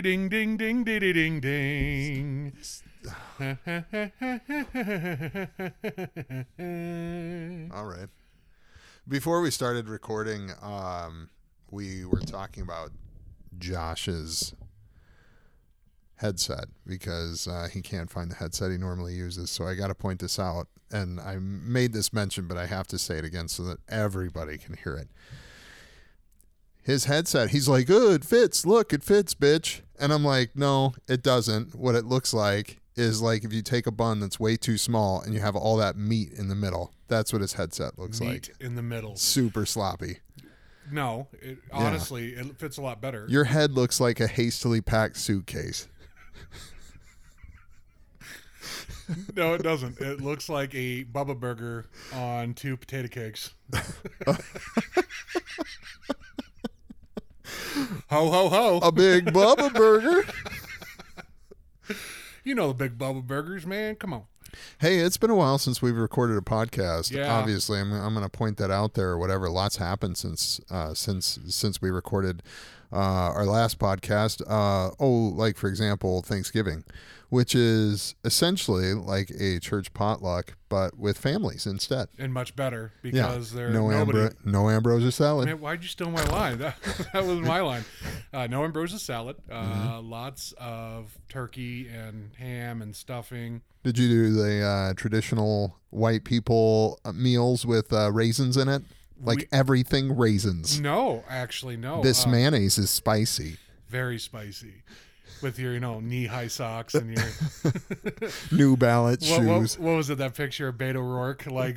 ding ding ding ding ding ding. All right. Before we started recording, um, we were talking about Josh's headset because uh, he can't find the headset he normally uses. So I got to point this out. And I made this mention, but I have to say it again so that everybody can hear it. His headset, he's like, oh, it fits. Look, it fits, bitch. And I'm like, no, it doesn't. What it looks like is like if you take a bun that's way too small and you have all that meat in the middle. That's what his headset looks Meat like. in the middle. Super sloppy. No, it, honestly, it fits a lot better. Your head looks like a hastily packed suitcase. No, it doesn't. It looks like a Bubba burger on two potato cakes. ho ho ho! A big Bubba burger. You know the big Bubba burgers, man. Come on. Hey, it's been a while since we've recorded a podcast. Yeah. Obviously, I'm, I'm going to point that out there or whatever. Lots happened since uh, since since we recorded uh, our last podcast. Uh, oh, like for example, Thanksgiving, which is essentially like a church potluck, but with families instead. And much better because they're no nobody. ambro- no ambrosia salad. Man, why'd you steal my line? That, that was my line. Uh, no ambrosia salad. Uh, Mm-hmm. Lots of turkey and ham and stuffing. Did you do the uh, traditional white people uh, meals with uh, raisins in it? Like We- everything raisins. No, actually, no. This Uh, mayonnaise is spicy. very spicy. With your, you know, knee-high socks and your New Balance what, what, shoes. what was it? That picture of Beto O'Rourke like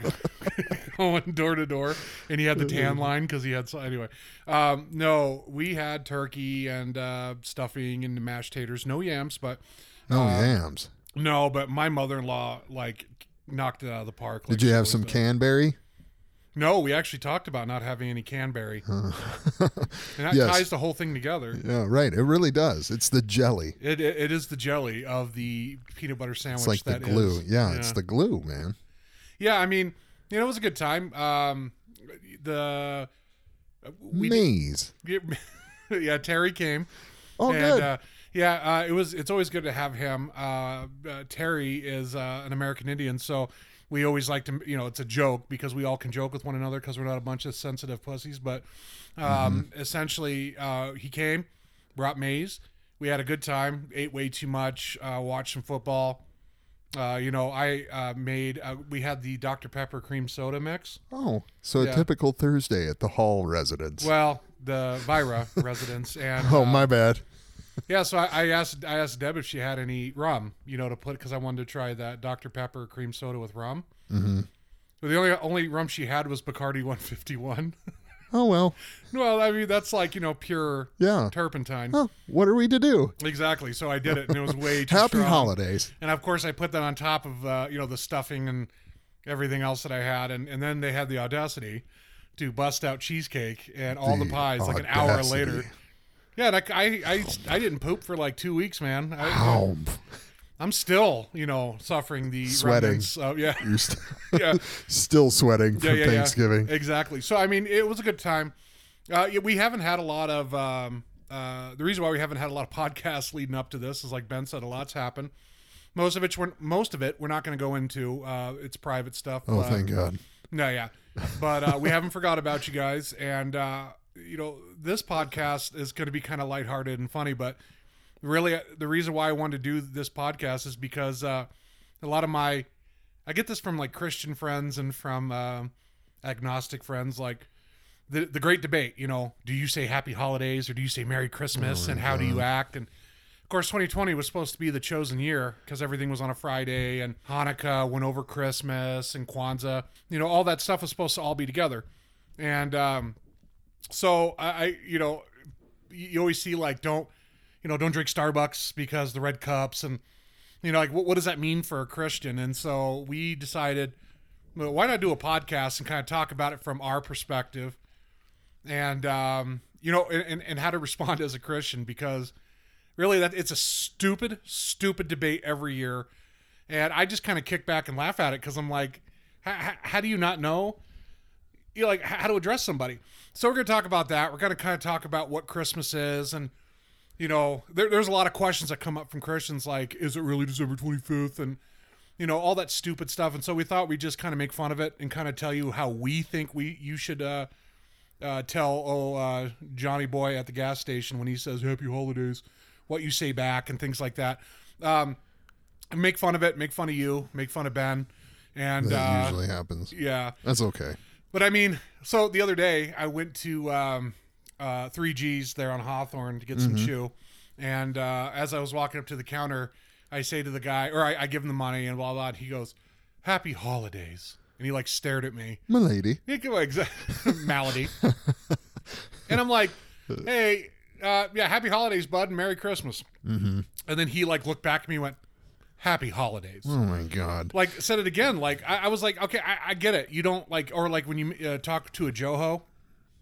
going door to door, and he had the tan line because he had so anyway. Um, no, we had turkey and uh, stuffing and mashed taters. No yams, but No uh, yams. no, but my mother-in-law like knocked it out of the park. like Did you have some does. canberry? No, we actually talked about not having any canberry, and that Yes. ties the whole thing together. Yeah, right. It really does. It's the jelly. It, it, it is the jelly of the peanut butter sandwich. It's like the glue. is- Yeah, it's the glue, man. Yeah, I mean, you know, it was a good time. Um, the we Maze. did- yeah, Terry came. Oh, and, good. Uh, yeah, uh, it was. It's always good to have him. Uh, uh, Terry is uh, an American Indian, so we always like to. You know, it's a joke because we all can joke with one another because we're not a bunch of sensitive pussies. But um, Mm-hmm. essentially, uh, he came, brought maize. We had a good time. Ate way too much. Uh, watched some football. Uh, you know, I uh, made. Uh, we had the Dr Pepper cream soda mix. oh, so yeah. a typical Thursday at the Hall residence. Well, the Vira residence, and oh, uh, my bad. Yeah, so I, I asked I asked Deb if she had any rum, you know, to put because I wanted to try that Dr Pepper cream soda with rum. hmm But the only only rum she had was Bacardi 151. Oh, well. well, I mean that's like you know pure Yeah. turpentine. Oh, what are we to do? Exactly. So I did it, and it was way too Happy strong. holidays. And of course, I put that on top of uh, you know the stuffing and everything else that I had, and and then they had the audacity to bust out cheesecake and all the, The pies like an hour later. Yeah, and I, I, I, I didn't poop for like two weeks, man. I, Ow. I'm still, you know, suffering the Sweating. of- yeah, You're st- yeah, still sweating yeah, from yeah, yeah. Thanksgiving. Exactly. So I mean, it was a good time. Uh, we haven't had a lot of. Um, uh, the reason why we haven't had a lot of podcasts leading up to this is, like Ben said, a lot's happened. Most of it, we're, most of it, we're not going to go into. Uh, it's private stuff. Oh, uh, thank God. No, yeah, but uh, we haven't forgot about you guys, and uh, you know this podcast is going to be kind of lighthearted and funny. But really, uh, the reason why I wanted to do this podcast is because uh, a lot of my, I get this from like Christian friends and from uh, agnostic friends, like the the great debate. You know, do you say Happy Holidays or do you say Merry Christmas, Oh, and how do you act and of course, 2020 was supposed to be the chosen year because everything was on a Friday and Hanukkah went over Christmas and Kwanzaa. You know, all that stuff was supposed to all be together. And um, so I, you know, you always see like, don't, you know, don't drink Starbucks because the red cups and, you know, like what, what does that mean for a Christian? And so we decided, well, why not do a podcast and kind of talk about it from our perspective and, um, you know, and, and how to respond as a Christian because really that it's a stupid stupid debate every year and i just kind of kick back and laugh at it because i'm like how, how do you not know you know, like how to address somebody so we're going to talk about that we're going to kind of talk about what christmas is and you know, there, there's a lot of questions that come up from Christians like, is it really December 25th? And, you know, all that stupid stuff. And so we thought we'd just kind of make fun of it and kind of tell you how we think we you should uh, uh, tell oh uh, Johnny Boy at the gas station when he says Happy Holidays, what you say back and things like that. Um, make fun of it, make fun of you, make fun of Ben, and That uh, usually happens. yeah. That's okay. But I mean, so the other day I went to um, uh, 3G's there on Hawthorne to get some chew. And uh, as I was walking up to the counter, I say to the guy, or I, I give him the money and blah, blah. And he goes, Happy holidays. And he like stared at me. My lady. He go, Malady. and I'm like, Hey, uh, yeah, happy holidays, bud, and Merry Christmas. Mm-hmm. And then he like looked back at me and went, Happy holidays Oh my god. like said it again. Like I, I was like, okay, I, I get it. You don't like, or like when you uh, talk to a Joho,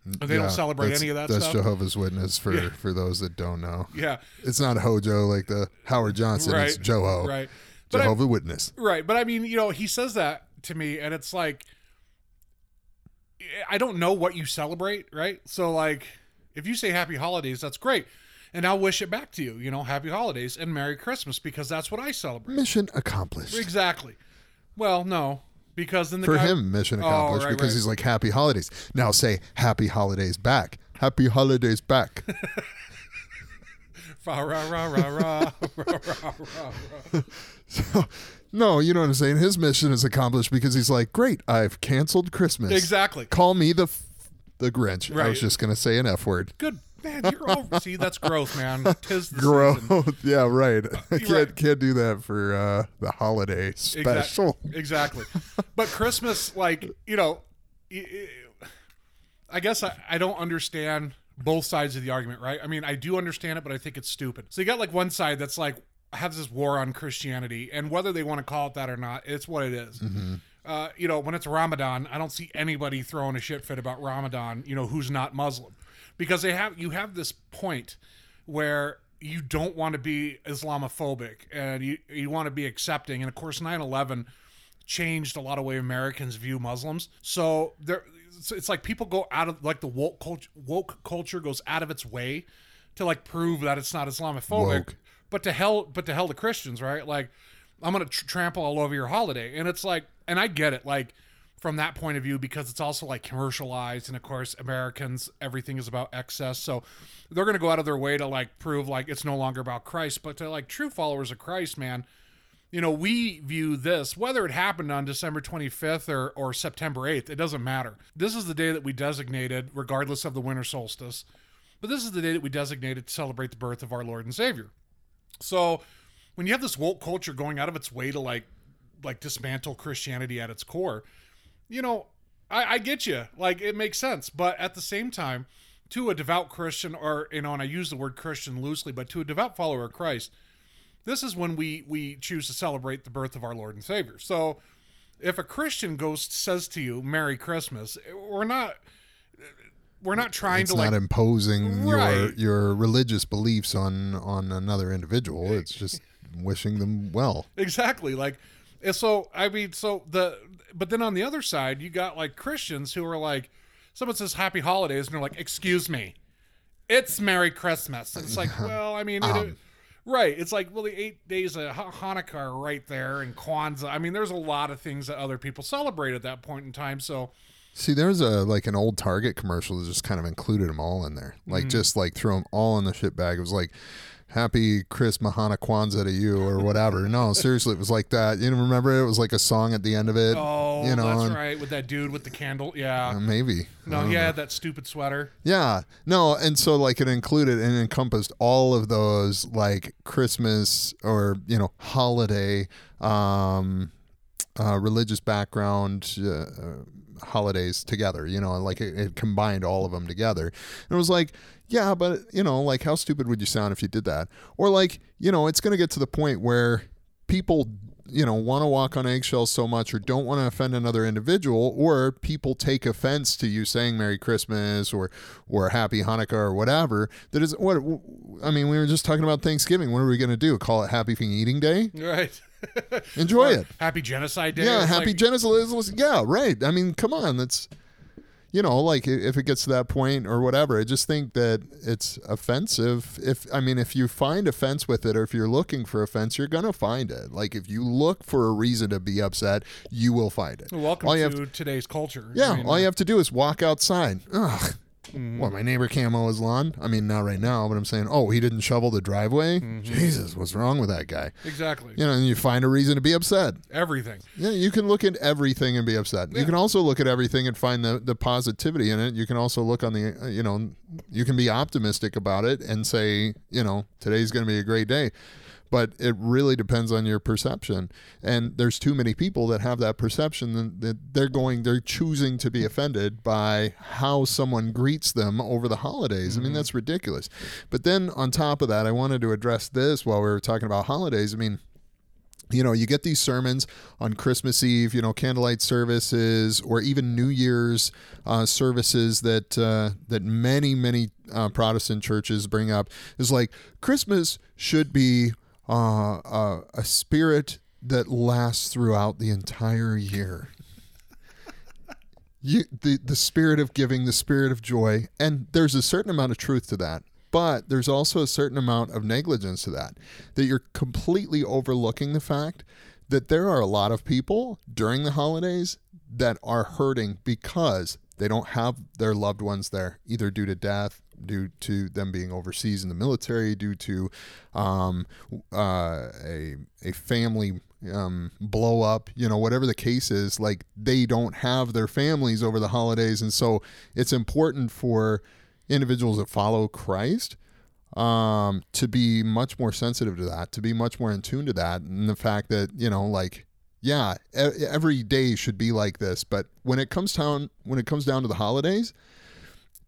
they Yeah, don't celebrate any of that That's stuff. Jehovah's Witness for for those that don't know. Yeah, It's not Hojo like the Howard Johnson. It's Right, Joho. right. But I- Jehovah Witness. right. But I mean, you know, he says that to me, and it's like, I don't know what you celebrate, right? So like, if you say Happy Holidays, that's great, and I'll wish it back to you. You know, happy holidays and Merry Christmas because that's what I celebrate. Mission accomplished. Exactly. Well, no, because then the for guy, him mission oh, accomplished oh, right, because right. he's like happy holidays. Now say happy holidays back. Happy holidays back. So, no, you know what I'm saying. His mission is accomplished because he's like, great, I've canceled Christmas. Exactly. Call me the the Grinch. Right. I was just gonna say an F word. Good man, you're over. See, that's growth, man. Tis the season. Growth. yeah, right. I can't right. can't do that for uh, the holiday special. Exactly. But Christmas, like you know, i- guess I, I don't understand both sides of the argument, right? I mean, I do understand it, but I think it's stupid. So you got like one side that's like has this war on Christianity, and whether they want to call it that or not, it's what it is. Uh, you know, when it's Ramadan, I don't see anybody throwing a shit fit about Ramadan. You know, who's not Muslim, because they have you have this point where you don't want to be Islamophobic and you you want to be accepting, and of course, 9/11 changed a lot of way Americans view Muslims. So there, it's, it's like people go out of like the woke culture, woke culture goes out of its way to like prove that it's not Islamophobic. Woke. But to hell, but to hell the Christians, right? Like I'm gonna tr- trample all over your holiday, and it's like, and I get it, like from that point of view because it's also like commercialized, and of course Americans, everything is about excess, so they're gonna go out of their way to like prove like it's no longer about Christ, but to like true followers of Christ, man you know, we view this, whether it happened on December 25th or, or September 8th, it doesn't matter. This is the day that we designated, regardless of the winter solstice, but this is the day that we designated to celebrate the birth of our Lord and Savior. So when you have this woke culture going out of its way to like, like dismantle Christianity at its core, you know, I, I get you. Like it makes sense, but at the same time, to a devout Christian, or you know, and I use the word Christian loosely, but to a devout follower of Christ, this is when we we choose to celebrate the birth of our Lord and Savior. So, if a Christian ghost says to you "Merry Christmas," we're not we're not trying It's to not like imposing your Right. your religious beliefs on on another individual. It's just wishing them well. exactly like and so i mean so the but then on the other side you got like christians who are like someone says happy holidays and they're like excuse me it's merry christmas and it's like well i mean it, right it's like well the eight days of hanukkah are right there and kwanzaa i mean there's a lot of things that other people celebrate at that point in time so See, there's a like an old Target commercial that just kind of included them all in there, like Mm-hmm. just like throw them all in the shit bag. It was like, "Happy Chris Mahana Kwanzaa to you" or whatever. no, seriously, it was like that. You remember it was like a song at the end of it. oh you know, that's and- right with that dude with the candle yeah uh, maybe. no he had that stupid sweater Yeah, no, and so like it included and encompassed all of those like Christmas or you know holiday, um, uh, religious background uh, uh, holidays together. You know, like it, it combined all of them together. And it was like, yeah, but you know, like how stupid would you sound if you did that? Or like, you know, it's going to get to the point where people you know want to walk on eggshells so much or don't want to offend another individual or people take offense to you saying merry christmas or or happy hanukkah or whatever that is what i mean we were just talking about thanksgiving what are we going to do call it happy eating day right enjoy it happy genocide day yeah happy like- genesis yeah right i mean come on that's you know, like if it gets to that point or whatever, I just think that it's offensive. If I mean, if you find offense with it, or if you're looking for offense, you're gonna find it. Like if you look for a reason to be upset, you will find it. Welcome All to you have today's culture. Yeah, I mean, all you uh, have to do is walk outside. Ugh. Mm-hmm. What, my neighbor can't mow his lawn? I mean, not right now, but I'm saying, oh, he didn't shovel the driveway? Mm-hmm. Jesus, what's wrong with that guy? exactly You know, and you find a reason to be upset. everything. Yeah, you can look at everything and be upset. You can also look at everything and find the, the positivity in it. You can also look on the, uh, you know, you can be optimistic about it and say, you know, today's going to be a great day. But it really depends on your perception. And there's too many people that have that perception that- they're going, they're choosing to be offended by how someone greets them over the holidays. I mean, that's ridiculous. But then on top of that, I wanted to address this while we were talking about holidays. I mean, you know, you get these sermons on Christmas Eve, you know, candlelight services, or even New Year's uh, services that uh, that many many uh, Protestant churches bring up. Is like Christmas should be uh, uh, a spirit that lasts throughout the entire year. You, the the spirit of giving, the spirit of joy, and there's a certain amount of truth to that. But there's also a certain amount of negligence to that. That you're completely overlooking the fact that there are a lot of people during the holidays that are hurting because they don't have their loved ones there, either due to death, due to them being overseas in the military, due to um, uh, a a family um, blow up, you know, whatever the case is. Like they don't have their families over the holidays, and so it's important for individuals that follow Christ um, to be much more sensitive to that, to be much more in tune to that, and the fact that you know, like, yeah, every day should be like this, but when it comes down when it comes down to the holidays,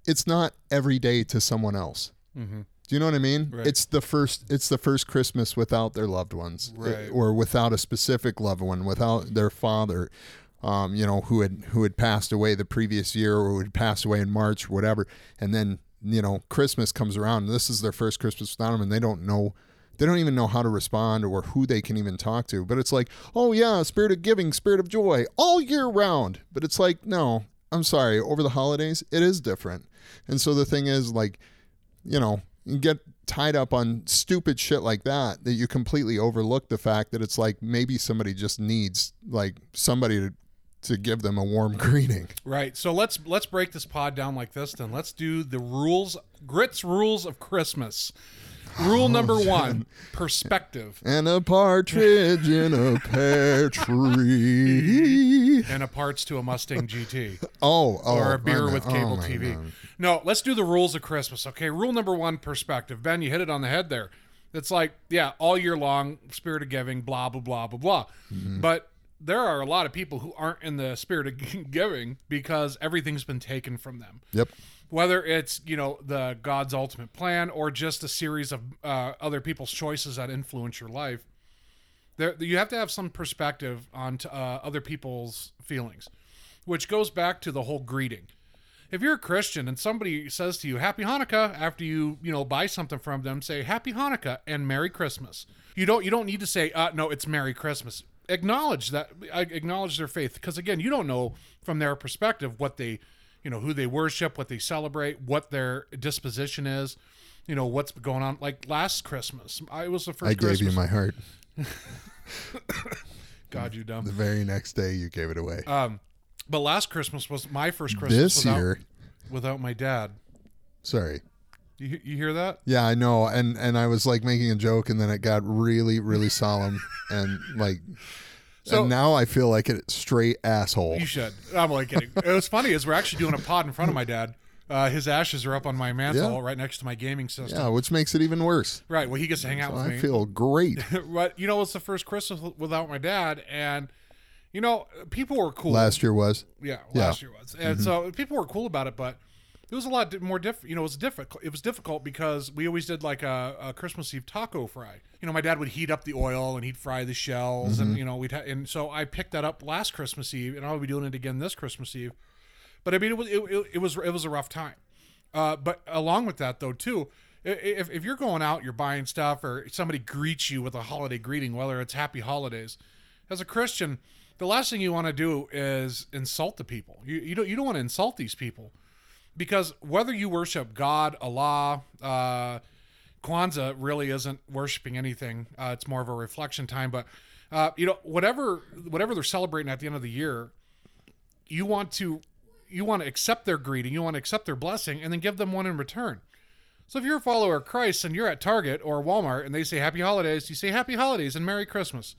it's not every day to someone else. Mm-hmm. Do you know what I mean? Right. It's the first it's the first Christmas without their loved ones. Right. Or without a specific loved one, without their father, um, you know, who had who had passed away the previous year or who had passed away in March, whatever. And then, you know, Christmas comes around and this is their first Christmas without them and they don't know they don't even know how to respond or who they can even talk to. But it's like, oh yeah, spirit of giving, spirit of joy, all year round. But it's like, no, I'm sorry, over the holidays, it is different. And so the thing is, like, you know, you get tied up on stupid shit like that that you completely overlook the fact that it's like maybe somebody just needs like somebody to to give them a warm greeting. Right. So let's let's break this pod down like this. Then let's do the rules, grits rules of Christmas. Rule Oh, number one: perspective. And a partridge in a pear tree. And a parts to a Mustang GT Oh, oh, or a beer with God. cable Oh, TV. God. No, let's do the rules of Christmas. Okay, rule number one: perspective. Ben, you hit it on the head there. It's like, yeah, all year long, spirit of giving, blah blah blah blah blah. Mm-hmm. But there are a lot of people who aren't in the spirit of giving because everything's been taken from them. Yep. Whether it's you know the god's ultimate plan or just a series of uh, other people's choices that influence your life there you have to have some perspective on uh, other people's feelings which goes back to the whole greeting. If you're a christian and somebody says to you happy hanukkah after you you know buy something from them say happy hanukkah and merry christmas. You don't you don't need to say uh, no it's merry christmas. Acknowledge that uh, acknowledge their faith because again you don't know from their perspective what they you know who they worship what they celebrate what their disposition is you know what's going on like last christmas i was the first I gave christmas you my heart. god you dumb The very next day you gave it away. um but last christmas was my first christmas this without, year, without my dad sorry. you, you hear that Yeah, I know. And and I was like making a joke and then it got really really solemn and like So- and now I feel like a straight asshole. you should i'm only kidding it was funny is we're actually doing a pod in front of my dad uh, his ashes are up on my mantle Yeah. right next to my gaming system Yeah, which makes it even worse. right well he gets to hang out with I me feel great. but you know it's the first christmas without my dad and you know people were cool Last year was. Yeah, Yeah. last year was, and so people were cool about it, but it was a lot more different. You know, it was difficult. It was difficult because we always did like a, a Christmas Eve taco fry. You know, my dad would heat up the oil and he'd fry the shells, and you know we'd ha- and so I picked that up last Christmas Eve, and I'll be doing it again this Christmas Eve. But I mean, it was it, it, it was it was a rough time. Uh, but along with that, though, too, if, if you're going out, you're buying stuff, or somebody greets you with a holiday greeting, whether it's Happy Holidays, as a Christian, the last thing you want to do is insult the people. You you don't you don't want to insult these people because whether you worship God, Allah, uh, Kwanzaa really isn't worshiping anything. Uh, it's more of a reflection time. But uh, you know, whatever whatever they're celebrating at the end of the year, you want to you want to accept their greeting, you want to accept their blessing, and then give them one in return. So if you're a follower of Christ and you're at Target or Walmart and they say Happy Holidays, you say Happy Holidays and Merry Christmas.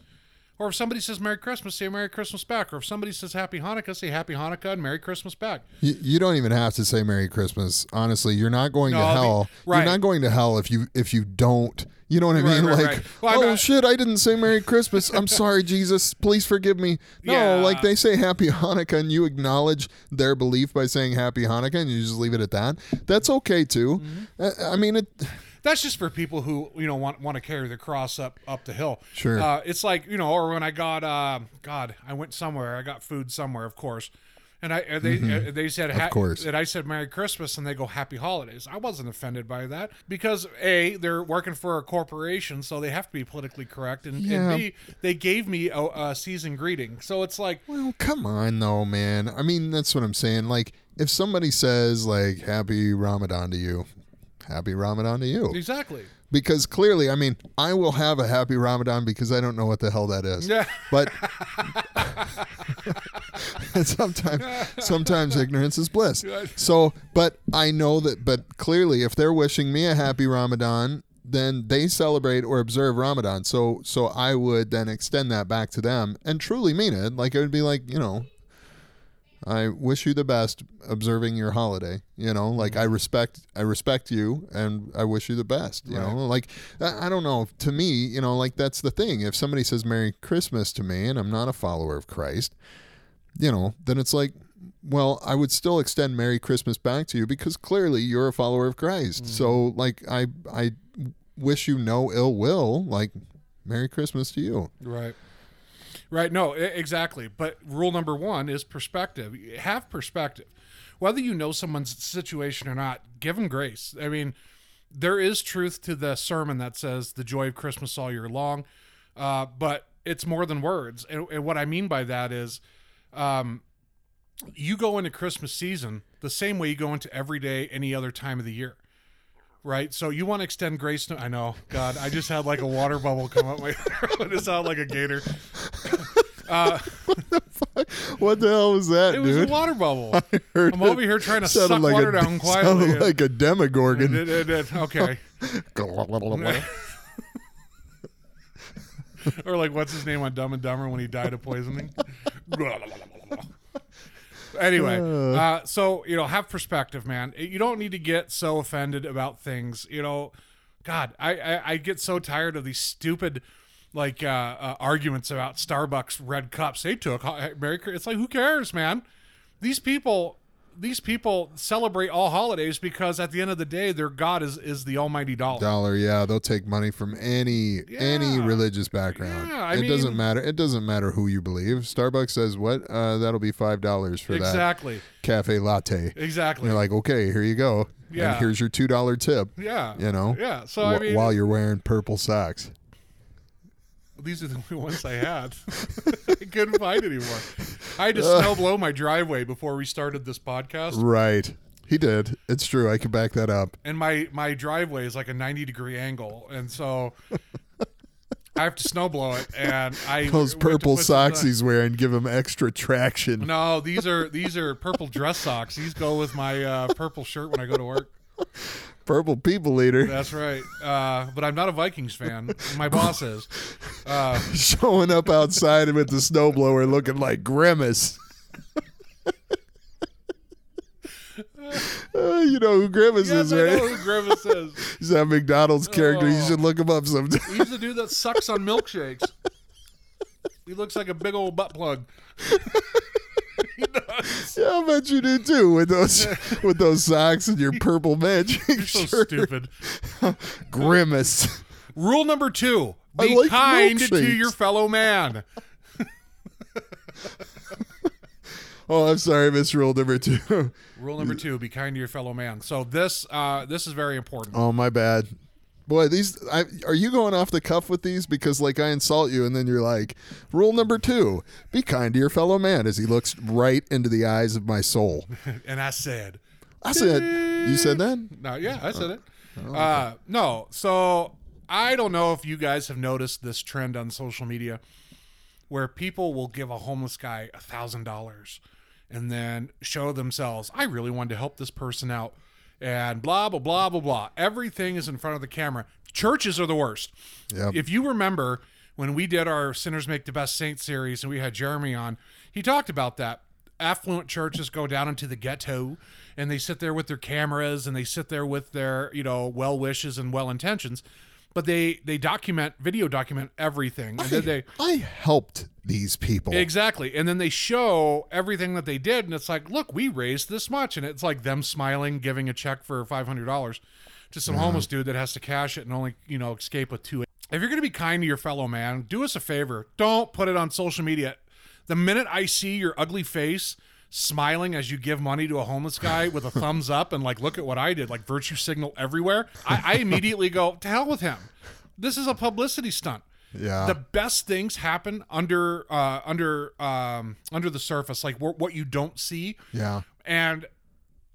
Or if somebody says Merry Christmas, say Merry Christmas back. Or if somebody says Happy Hanukkah, say Happy Hanukkah and Merry Christmas back. You, you don't even have to say Merry Christmas. Honestly, you're not going No, to I hell. right. You're not going to hell if you if you don't. You know what I mean? right, like, right. Well, oh not- shit, I didn't say Merry Christmas. I'm sorry, Jesus. Please forgive me. No, Yeah. like they say Happy Hanukkah, and you acknowledge their belief by saying Happy Hanukkah, and you just leave it at that. That's okay too. Mm-hmm. Uh, I mean, it. That's just for people who you know want want to carry the cross up up the hill. Sure. Uh, it's like you know, or when I got uh, God, I went somewhere. I got food somewhere, of course, and I they uh, they said ha- Mm-hmm. course. and I said Merry Christmas, and they go Happy Holidays. I wasn't offended by that because a they're working for a corporation, so they have to be politically correct, and, Yeah. and b they gave me a, a season greeting. So it's like Well, come on, though, man. I mean, that's what I'm saying. Like, if somebody says like Happy Ramadan to you, Happy Ramadan to you. exactly. because clearly, I mean, I will have a happy Ramadan because I don't know what the hell that is. Yeah. But sometimes, sometimes ignorance is bliss. So, but I know that. But clearly, if they're wishing me a happy Ramadan, then they celebrate or observe Ramadan. So, so I would then extend that back to them and truly mean it. Like it would be like, you know, I wish you the best observing your holiday. You know, like mm-hmm. I respect I respect you and I wish you the best. You know, like I I don't know. To me, you know, like that's the thing. If somebody says Merry Christmas to me and I'm not a follower of Christ, you know, then it's like, well, I would still extend Merry Christmas back to you because clearly you're a follower of Christ. So mm-hmm. like I I wish you no ill will. Like Merry Christmas to you. Right. Right. No, exactly. But rule number one is perspective. Have perspective. Whether you know someone's situation or not, give them grace. I mean, there is truth to the sermon that says the joy of Christmas all year long, uh, but it's more than words. And, and what I mean by that is, um, you go into Christmas season the same way you go into every day, any other time of the year. Right, so you want to extend grace to. I know, God, I just had like a water bubble come up my throat. It sounded like a gator. What the hell was that, It was a water bubble. heard I'm it. over here trying to suck like water a, down quietly. Sounded like a demogorgon. It- it- it- okay. or like what's his name on Dumb and Dumber when he died of poisoning? anyway, uh, so you know, have perspective, man. You don't need to get so offended about things. You know, God, I I, I get so tired of these stupid. Like uh, uh, arguments about Starbucks red cups they took. Merry, Chri- it's like who cares, man? These people, these people celebrate all holidays because at the end of the day, their god is is the almighty dollar. Dollar, yeah, they'll take money from any any religious background. Yeah, it doesn't matter. It doesn't matter who you believe. Starbucks says what? Uh, that'll be five dollars for that Exactly. cafe latte. Exactly. And you're like, okay, here you go. Yeah. And here's your two dollar tip. yeah. You know. Yeah. So I mean, while you're wearing purple socks. These are the only ones I had. I couldn't find anymore. I had to snow blow my driveway before we started this podcast, Right. He did. It's true. I can back that up. and my my driveway is like a ninety degree angle, and so. I have to snow blow it, and I Those purple socks uh, he's wearing give him extra traction. No, these are these are purple dress socks. These go with my uh, purple shirt when I go to work. Purple people eater That's right. Uh, but I'm not a Vikings fan. My boss is. Uh, showing up outside him with the snowblower looking like Grimace. Uh, you know who Grimace yes, is, I know right? who Grimace is. He's that McDonald's character. You Oh. should look him up sometime. He's the dude that sucks on milkshakes. He looks like a big old butt plug. Yeah, I bet you do too with those with those socks and your purple magic You're so shirt. stupid. Grimace. Rule number two: be like kind to your fellow man. Oh, I'm sorry, Miss Rule number two. Rule number two: be kind to your fellow man. So this uh, this is very important. Oh, my bad. Boy, these I, are you going off the cuff with these because like I insult you and then you're like, rule number two: be kind to your fellow man as he looks right into the eyes of my soul. and I said, I said, you said that? No, yeah, I said it. Uh, no, so I don't know if you guys have noticed this trend on social media where people will give a homeless guy a thousand dollars and then show themselves, I really wanted to help this person out, and blah blah blah blah blah. Everything is in front of the camera. Churches are the worst. Yep. If you remember when we did our Sinners Make the Best Saints series and we had Jeremy on, he talked about that. Affluent churches go down into the ghetto and they sit there with their cameras and they sit there with their, you know, well wishes and well intentions. But they they document, video document everything. And then they I helped these people. Exactly. And then they show everything that they did. And it's like, look, we raised this much. And it's like them smiling, giving a check for $500 to some homeless dude that has to cash it and only, you know, escape with two. If you're going to be kind to your fellow man, do us a favor. Don't put it on social media. The minute I see your ugly face smiling as you give money to a homeless guy with a thumbs up and like, look at what I did, like virtue signal everywhere, I, I immediately go, to hell with him. This is a publicity stunt Yeah. the best things happen under uh under um under the surface like wh- what you don't see yeah. and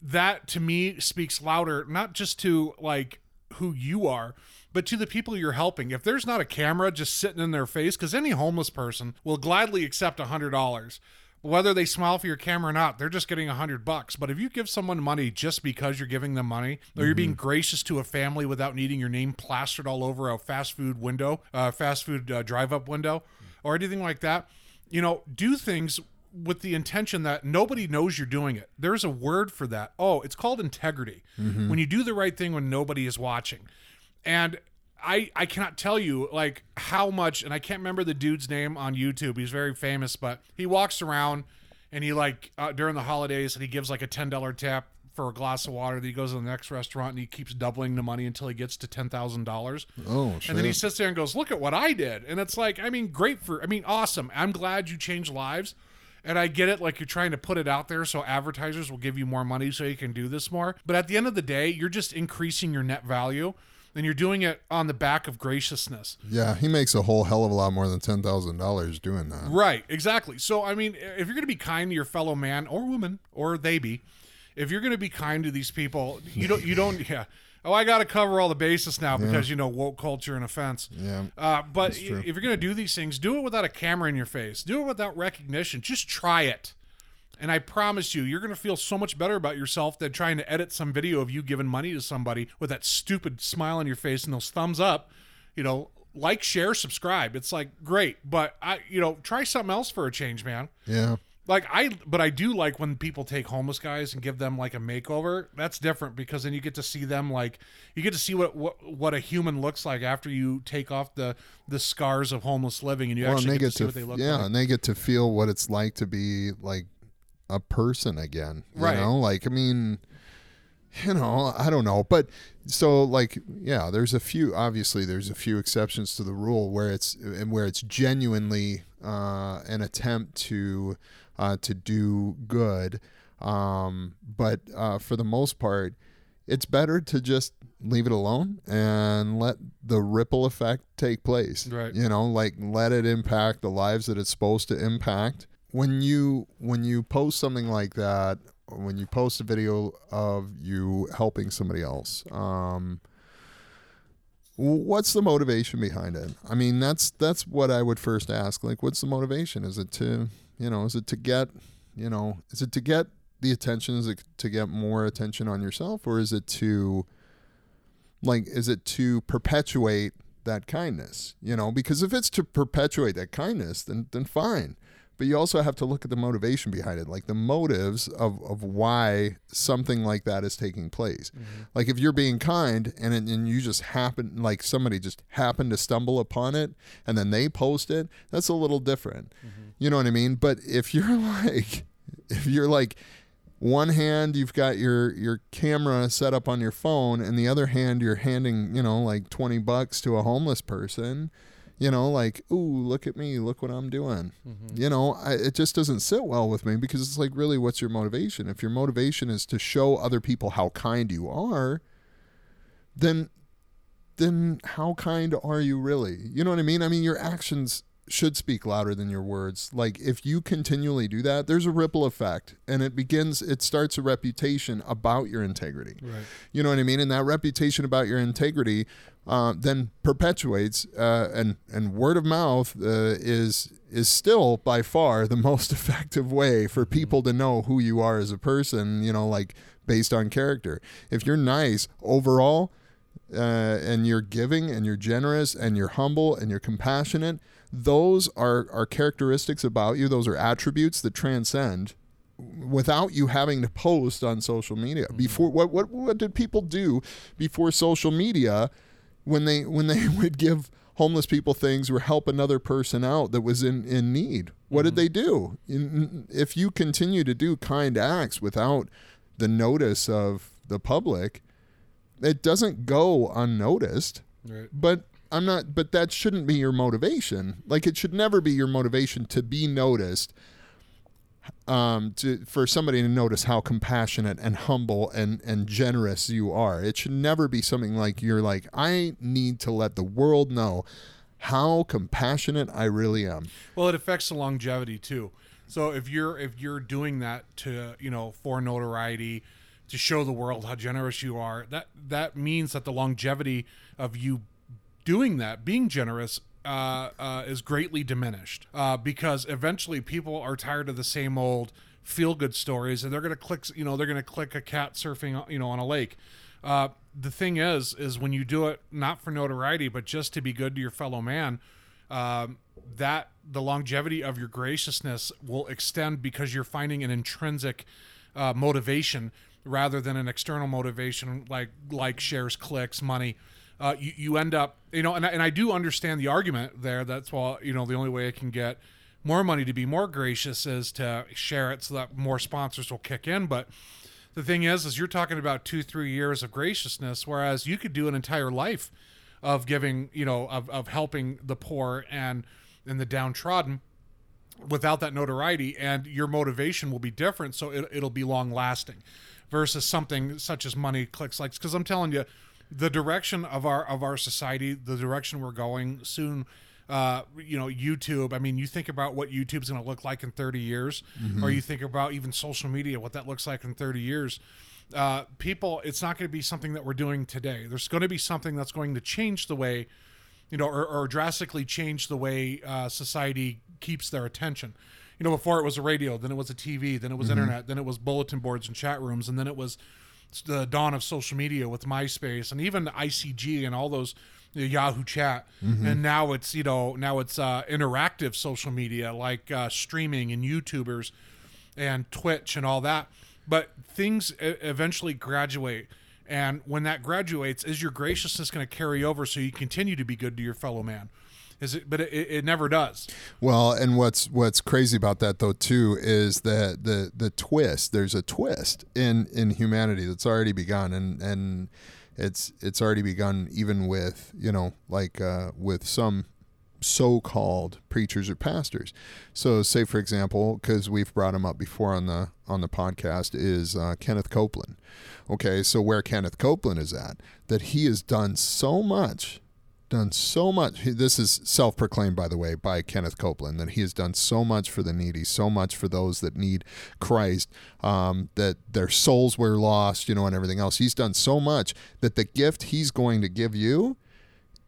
that to me speaks louder not just to like who you are but to the people you're helping if there's not a camera just sitting in their face because any homeless person will gladly accept a hundred dollars whether they smile for your camera or not they're just getting a hundred bucks but if you give someone money just because you're giving them money or you're being gracious to a family without needing your name plastered all over a fast food window uh, fast food uh, drive up window or anything like that you know do things with the intention that nobody knows you're doing it. There's a word for that. Oh, it's called integrity. When you do the right thing when nobody is watching. And I I cannot tell you like how much and I can't remember the dude's name on YouTube. He's very famous, but he walks around and he like uh, during the holidays and he gives like a $10 tip for a glass of water. Then he goes to the next restaurant and he keeps doubling the money until he gets to ten thousand dollars. Oh, shit. And then he sits there and goes, "Look at what I did." And it's like, I mean, great for, I mean, awesome. I'm glad you changed lives, and I get it. Like you're trying to put it out there so advertisers will give you more money so you can do this more. But at the end of the day, you're just increasing your net value, and you're doing it on the back of graciousness. yeah, he makes a whole hell of a lot more than ten thousand dollars doing that. Right, exactly. So I mean, if you're going to be kind to your fellow man or woman or they be, if you're going to be kind to these people, you don't you don't yeah. Oh, I got to cover all the bases now because you know woke culture and offense. Yeah. Uh, but if you're going to do these things, do it without a camera in your face. Do it without recognition. Just try it. And I promise you, you're going to feel so much better about yourself than trying to edit some video of you giving money to somebody with that stupid smile on your face and those thumbs up. You know, like, share, subscribe. It's like great, but I, you know, try something else for a change, man. Yeah. Like I, but I do like when people take homeless guys and give them like a makeover. That's different because then you get to see them like you get to see what what, what a human looks like after you take off the the scars of homeless living and you Well, actually they get, get to see to what they look like. yeah, like. and they get to feel what it's like to be like a person again. You Right. know, like I mean, you know, I don't know, but so like yeah, there's a few. Obviously, there's a few exceptions to the rule where it's and where it's genuinely uh, an attempt to uh, to do good. Um, but uh, for the most part, it's better to just leave it alone and let the ripple effect take place. Right. You know, like let it impact the lives that it's supposed to impact. When you when you post something like that, when you post a video of you helping somebody else, um, what's the motivation behind it? I mean, that's that's what I would first ask. Like, what's the motivation? Is it to you know, is it to get you know, is it to get the attention? Is it to get more attention on yourself, or is it to like is it to perpetuate that kindness you know because if it's to perpetuate that kindness then then fine but you also have to look at the motivation behind it like the motives of, of why something like that is taking place. Mm-hmm. Like if you're being kind and and you just happen like somebody just happened to stumble upon it and then they post it that's a little different. Mm-hmm. You know what i mean? But if you're like if you're like one hand you've got your your camera set up on your phone and the other hand you're handing you know like 20 bucks to a homeless person you know like ooh look at me look what i'm doing mm-hmm. you know I, it just doesn't sit well with me because it's like really what's your motivation if your motivation is to show other people how kind you are then then how kind are you really? You know what I mean? I mean, your actions should speak louder than your words. Like if you continually do that, there's a ripple effect and it begins it starts a reputation about your integrity. Right. You know what I mean? And that reputation about your integrity uh, then perpetuates uh, and and word of mouth uh, is is still by far the most effective way for people to know who you are as a person, you know, like based on character. If you're nice overall, uh, and you're giving and you're generous and you're humble and you're compassionate, those are, are characteristics about you. Those are attributes that transcend without you having to post on social media. Mm-hmm. Before what, what what did people do before social media when they when they would give homeless people things or help another person out that was in, in need? What did mm-hmm. they do? In, if you continue to do kind acts without the notice of the public, it doesn't go unnoticed. Right. But I'm not but that shouldn't be your motivation. Like it should never be your motivation to be noticed. Um, to for somebody to notice how compassionate and humble and and generous you are. It should never be something like you're like I need to let the world know how compassionate I really am. Well, it affects the longevity too. So if you're if you're doing that to you know for notoriety, to show the world how generous you are, that that means that the longevity of you doing that, being generous, uh, uh, is greatly diminished uh, because eventually people are tired of the same old feel good stories and they're gonna click you know they're gonna click a cat surfing you know on a lake. Uh, the thing is, is when you do it not for notoriety but just to be good to your fellow man, um, that the longevity of your graciousness will extend because you're finding an intrinsic uh, motivation rather than an external motivation like like shares, clicks, money. Uh, you, you end up, you know, and I, and I do understand the argument there. That's why, you know, the only way I can get more money to be more gracious is to share it so that more sponsors will kick in. But the thing is, is you're talking about two, three years of graciousness, whereas you could do an entire life of giving, you know, of, of helping the poor and and the downtrodden without that notoriety, and your motivation will be different, so it, it'll be long lasting, versus something such as money, clicks, likes. Because I'm telling you, the direction of our of our society, the direction we're going soon. Uh, you know, YouTube. I mean, you think about what YouTube's going to look like in 30 years, or you think about even social media, what that looks like in 30 years. Uh, people, it's not going to be something that we're doing today. There's going to be something that's going to change the way, you know, or, or drastically change the way uh, society keeps their attention. You know, before it was a radio, then it was a TV, then it was internet, then it was bulletin boards and chat rooms, and then it was the dawn of social media with MySpace and even ICQ and all those Yahoo Chat, and now it's you know now it's uh, interactive social media like uh, streaming and YouTubers and Twitch and all that. But things eventually graduate, and when that graduates, is your graciousness going to carry over so you continue to be good to your fellow man? Is it? But it, it never does. Well, and what's what's crazy about that though too is that the the twist. There's a twist in in humanity that's already begun, and and it's it's already begun even with you know like uh, with some so-called preachers or pastors. So, say for example, because we've brought him up before on the on the podcast, is uh, Kenneth Copeland. Okay, so where Kenneth Copeland is at, that he has done so much done so much. This is self proclaimed, by the way, by Kenneth Copeland, that he has done so much for the needy, so much for those that need Christ, um, that their souls were lost, you know, and everything else. He's done so much that the gift he's going to give you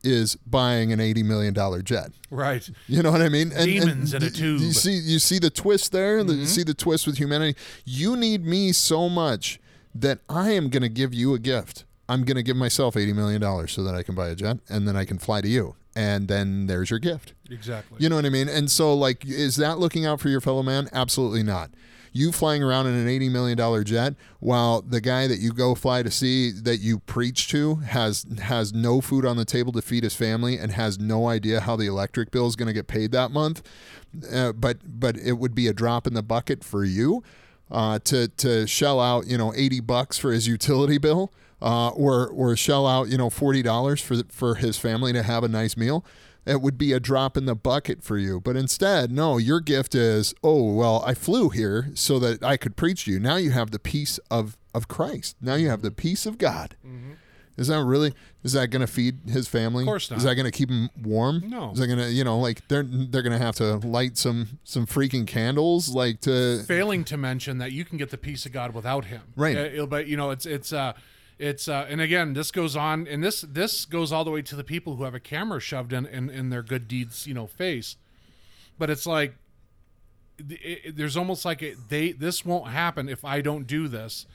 is buying an $80 million jet. Right. You know what I mean? And, Demons in a tube. You see, you see the twist there. The- You see the twist with humanity. You need me so much that I am going to give you a gift. I'm going to give myself eighty million dollars so that I can buy a jet, and then I can fly to you, and then there's your gift. Exactly. You know what I mean? And so, like, is that looking out for your fellow man? Absolutely not. You flying around in an $80 million jet while the guy that you go fly to see that you preach to has has no food on the table to feed his family and has no idea how the electric bill is going to get paid that month. Uh, but but it would be a drop in the bucket for you uh, to to shell out you know 80 bucks for his utility bill uh, or or shell out you know forty dollars for for his family to have a nice meal. It would be a drop in the bucket for you. But instead, no, your gift is, oh well, I flew here so that I could preach to you. Now you have the peace of of Christ. Now you have the peace of God. Is that really? Is that going to feed his family? Of course not. Is that going to keep him warm? No. Is that going to, you know, like they're they're going to have to light some some freaking candles, like to Failing to mention that you can get the peace of God without Him. Right. Uh, it'll- but you know, it's it's uh, it's uh, and again, this goes on, and this this goes all the way to the people who have a camera shoved in in, in their good deeds, you know, face. But it's like it, it- there's almost like it, they this won't happen if I don't do this.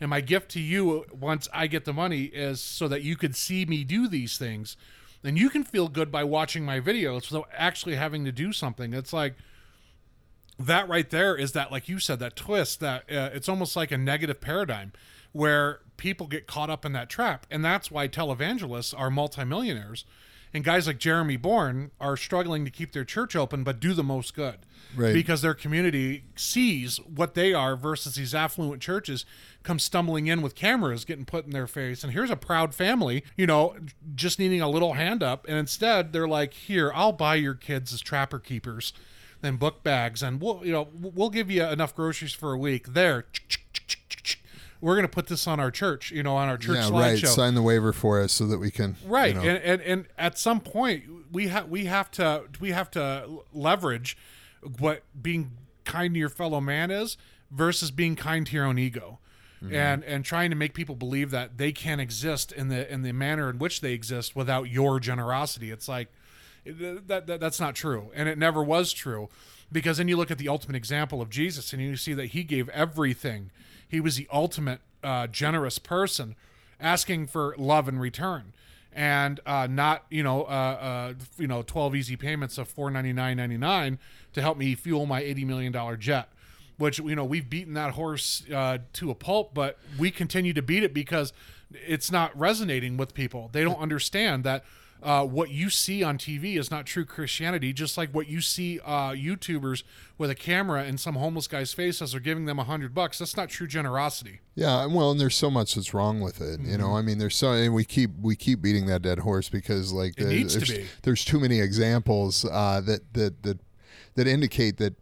And my gift to you once I get the money is so that you could see me do these things. And you can feel good by watching my videos without actually having to do something. It's like that right there is that like you said that twist that uh, it's almost like a negative paradigm where people get caught up in that trap. And that's why televangelists are multimillionaires. And guys like jeremy bourne are struggling to keep their church open but do the most good. Right. because their community sees what they are versus these affluent churches come stumbling in with cameras getting put in their face. And here's a proud family you know just needing a little hand up. And instead they're like here i'll buy your kids as trapper keepers and book bags. And we'll you know we'll give you enough groceries for a week. There we're going to put this on our church you know on our church yeah, right. slideshow. Sign the waiver for us so that we can right you know- and, and and at some point we have we have to we have to leverage what being kind to your fellow man is versus being kind to your own ego. Mm-hmm. And and trying to make people believe that they can exist in the in the manner in which they exist without your generosity. It's like that, that that's not true. And it never was true because then you look at the ultimate example of jesus and you see that he gave everything. He was the ultimate uh, generous person asking for love in return. And uh, not you know uh, uh, you know 12 easy payments of 499.99 to help me fuel my 80 million dollar jet which you know we've beaten that horse uh, to a pulp but we continue to beat it because it's not resonating with people. They don't understand that uh, what you see on TV is not true Christianity, just like what you see uh, YouTubers with a camera in some homeless guy's face as they're giving them a hundred bucks. That's not true generosity. Yeah, well, and there's so much that's wrong with it. You Mm-hmm. know, I mean, there's so, and we keep we keep beating that dead horse because like It the- needs to there's, be. there's too many examples uh, that that that that indicate that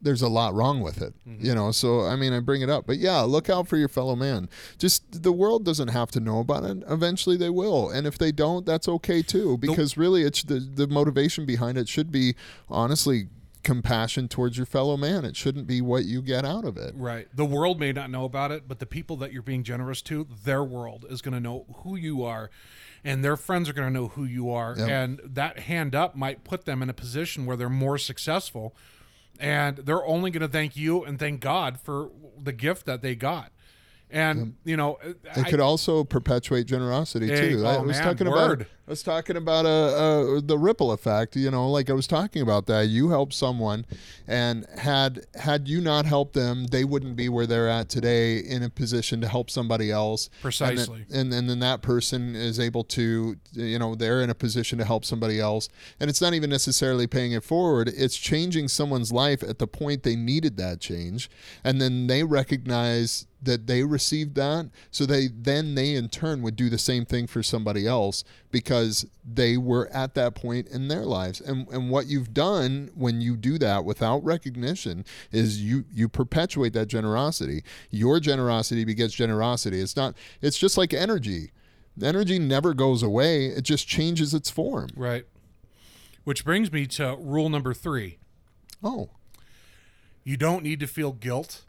there's a lot wrong with it. Mm-hmm. You know, so I mean, I bring it up, but yeah, look out for your fellow man. Just the world doesn't have to know about it. Eventually, they will, and if they don't, that's okay too. Because really, it's the the motivation behind it should be honestly compassion towards your fellow man. It shouldn't be what you get out of it. Right. The world may not know about it, but the people that you're being generous to, their world is going to know who you are, and their friends are going to know who you are, Yep. and that hand up might put them in a position where they're more successful, and they're only going to thank you and thank God for the gift that they got. And you know, It I- could also perpetuate generosity too. I oh, was man, talking word. about I was talking about uh, uh, the ripple effect. You know, like I was talking about that. You helped someone, and had had you not helped them, they wouldn't be where they're at today in a position to help somebody else. Precisely. And then, and, and then that person is able to, you know, they're in a position to help somebody else, and it's not even necessarily paying it forward. It's changing someone's life at the point they needed that change, and then they recognize that they received that. So they then they in turn would do the same thing for somebody else because they were at that point in their lives. And and what you've done when you do that without recognition is you you perpetuate that generosity. Your generosity begets generosity. It's not it's just like energy. Energy never goes away. It just changes its form. Right. Which brings me to rule number three. oh. You don't need to feel guilt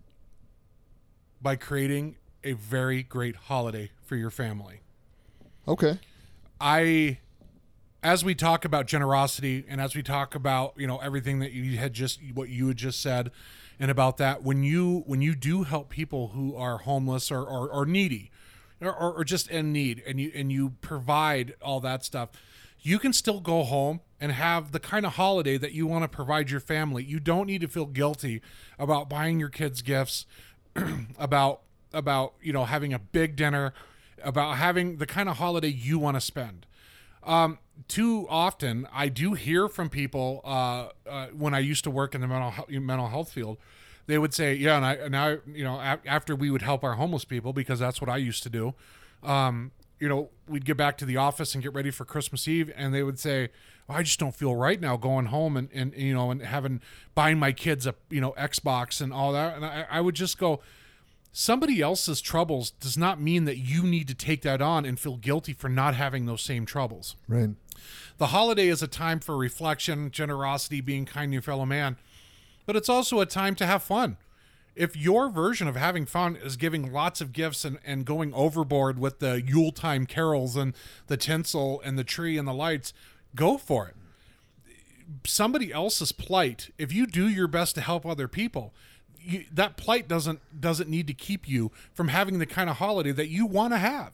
by creating a very great holiday for your family. okay I as we talk about generosity and as we talk about, you know, everything that you had just what you had just said and about that when you when you do help people who are homeless or or, or needy or, or, or just in need and you and you provide all that stuff you can still go home and have the kind of holiday that you want to provide your family you don't need to feel guilty about buying your kids gifts about about you know having a big dinner about having the kind of holiday you want to spend um, too often I do hear from people uh, uh, when I used to work in the mental mental health field. They would say, "Yeah," and I I, you know, after we would help our homeless people because that's what I used to do. Um, you know, we'd get back to the office and get ready for Christmas Eve, and they would say, oh, "I just don't feel right now going home and, and you know and having buying my kids a you know Xbox and all that." And I, I would just go, somebody else's troubles does not mean that you need to take that on and feel guilty for not having those same troubles. Right. The holiday is a time for reflection, generosity, being kind to your fellow man, but it's also a time to have fun. If your version of having fun is giving lots of gifts and, and going overboard with the Yule time carols and the tinsel and the tree and the lights, go for it. Somebody else's plight, if you do your best to help other people, you, that plight doesn't doesn't need to keep you from having the kind of holiday that you want to have.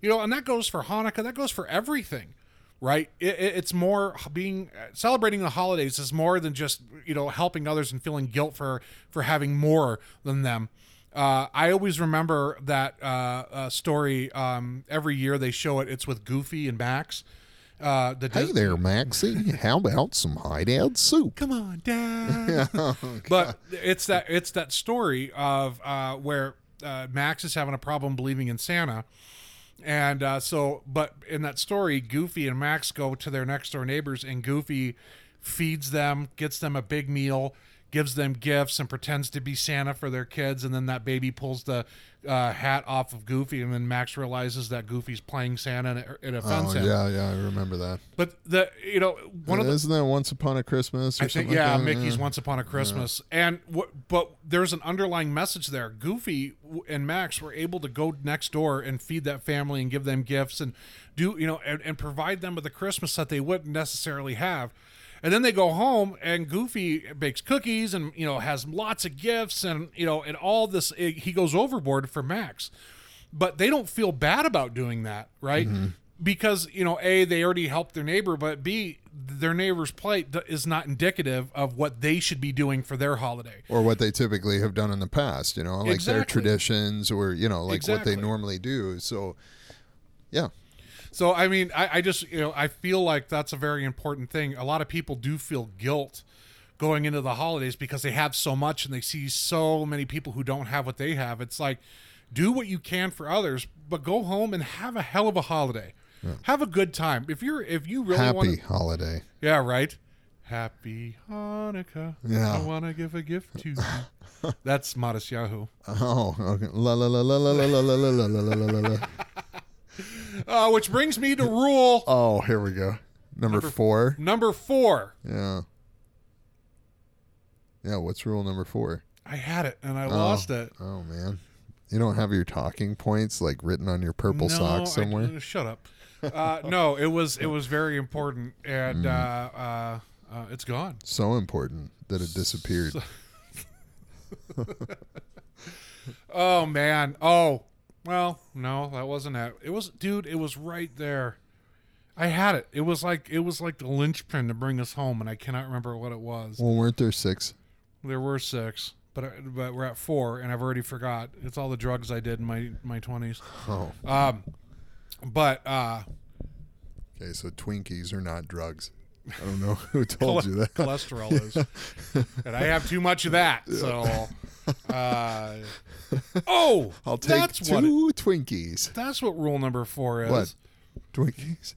You know, and that goes for Hanukkah, that goes for everything right? It, it, it's more being celebrating the holidays is more than just you know helping others and feeling guilt for for having more than them. Uh, I always remember that uh, uh, story. Um, every year they show it. It's with Goofy and Max. Uh, the Hey Dis- there, Maxie. How about some hideout soup? Come on, Dad. but it's that it's that story of uh, where uh, Max is having a problem believing in Santa, and uh, so but in that story, Goofy and Max go to their next door neighbors, and Goofy feeds them, gets them a big meal, gives them gifts, and pretends to be Santa for their kids, and then that baby pulls the uh, hat off of Goofy, and then Max realizes that Goofy's playing Santa, and it, it offends Oh him. yeah, yeah, I remember that. But the you know one of the Isn't that Once Upon a Christmas or I think yeah, like? Mickey's Once Upon a Christmas, and what? But there's an underlying message there. Goofy and Max were able to go next door and feed that family and give them gifts and do you know and, and provide them with a Christmas that they wouldn't necessarily have. And then they go home and Goofy bakes cookies and you know has lots of gifts and you know and all this. eh, He goes overboard for Max, but they don't feel bad about doing that, right? Because you know, a they already helped their neighbor, but b their neighbor's plight is not indicative of what they should be doing for their holiday. or what they typically have done in the past, you know, like their traditions or, you know, like what they normally do. So, yeah. So I mean, I, I just you know I feel like that's a very important thing. A lot of people do feel guilt going into the holidays because they have so much and they see so many people who don't have what they have. It's like do what you can for others, but go home and have a hell of a holiday. Have a good time. If you're if you really want to Happy holiday. Yeah, right. Happy Hanukkah. Yeah. I want to give a gift to you. That's Modest Yahoo. Oh, okay. La la la la la la la la la la la la la. Uh, which brings me to rule Oh, here we go. Number four. number four. Yeah. Yeah, what's rule number four? I had it and I lost it. Oh man. You don't have your talking points like written on your purple no, socks I- somewhere? shut up. Uh, no, it was it was very important, and Mm. uh, uh, uh, it's gone. so important that it disappeared. Oh man. Oh well, no, that wasn't it. It was, dude. It was right there. I had it. It was like it was like the linchpin to bring us home, and I cannot remember what it was. well, weren't there six? There were six, but but we're at four, and I've already forgot. It's all the drugs I did in my my twenties. Oh. Um, but uh, Okay, so Twinkies are not drugs. I don't know who told you that. cholesterol is, and I have too much of that. So, uh, oh, I'll take that's two what it- Twinkies. that's what rule number four is. What? Twinkies.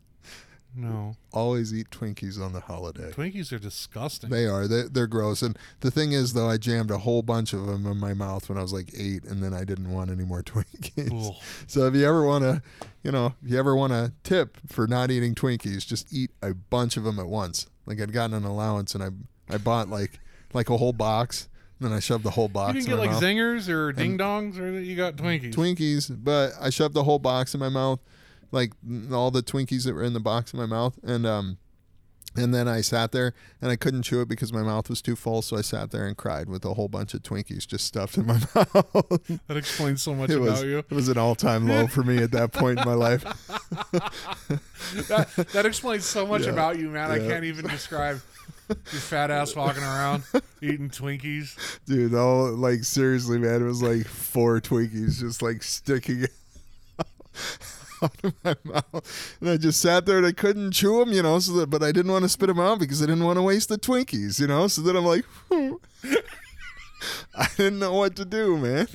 No, Always eat Twinkies on the holiday. Twinkies are disgusting. They are. They're, they're gross. And the thing is, though, I jammed a whole bunch of them in my mouth when I was like eight, and then I didn't want any more Twinkies. So if you ever want to, you know, if you ever want a tip for not eating Twinkies, just eat a bunch of them at once. Like I'd gotten an allowance, and I I bought like like a whole box, and then I shoved the whole You box didn't in get like mouth. zingers or ding dongs, or you got Twinkies. Twinkies, but I shoved the whole box in my mouth, like all the Twinkies that were in the box in my mouth, and um, and then I sat there and I couldn't chew it because my mouth was too full, so I sat there and cried with a whole bunch of Twinkies just stuffed in my mouth. that explains so much it about was you. it was an all time low for me at that point in my life. That, that explains so much Yeah. about you, man. I can't even describe your fat ass walking around eating Twinkies. Dude, all like seriously, man, it was like four Twinkies just like sticking out of my mouth, and I just sat there and I couldn't chew them, you know. So that, but I didn't want to spit them out because I didn't want to waste the Twinkies, you know. So then I'm like, I didn't know what to do, man.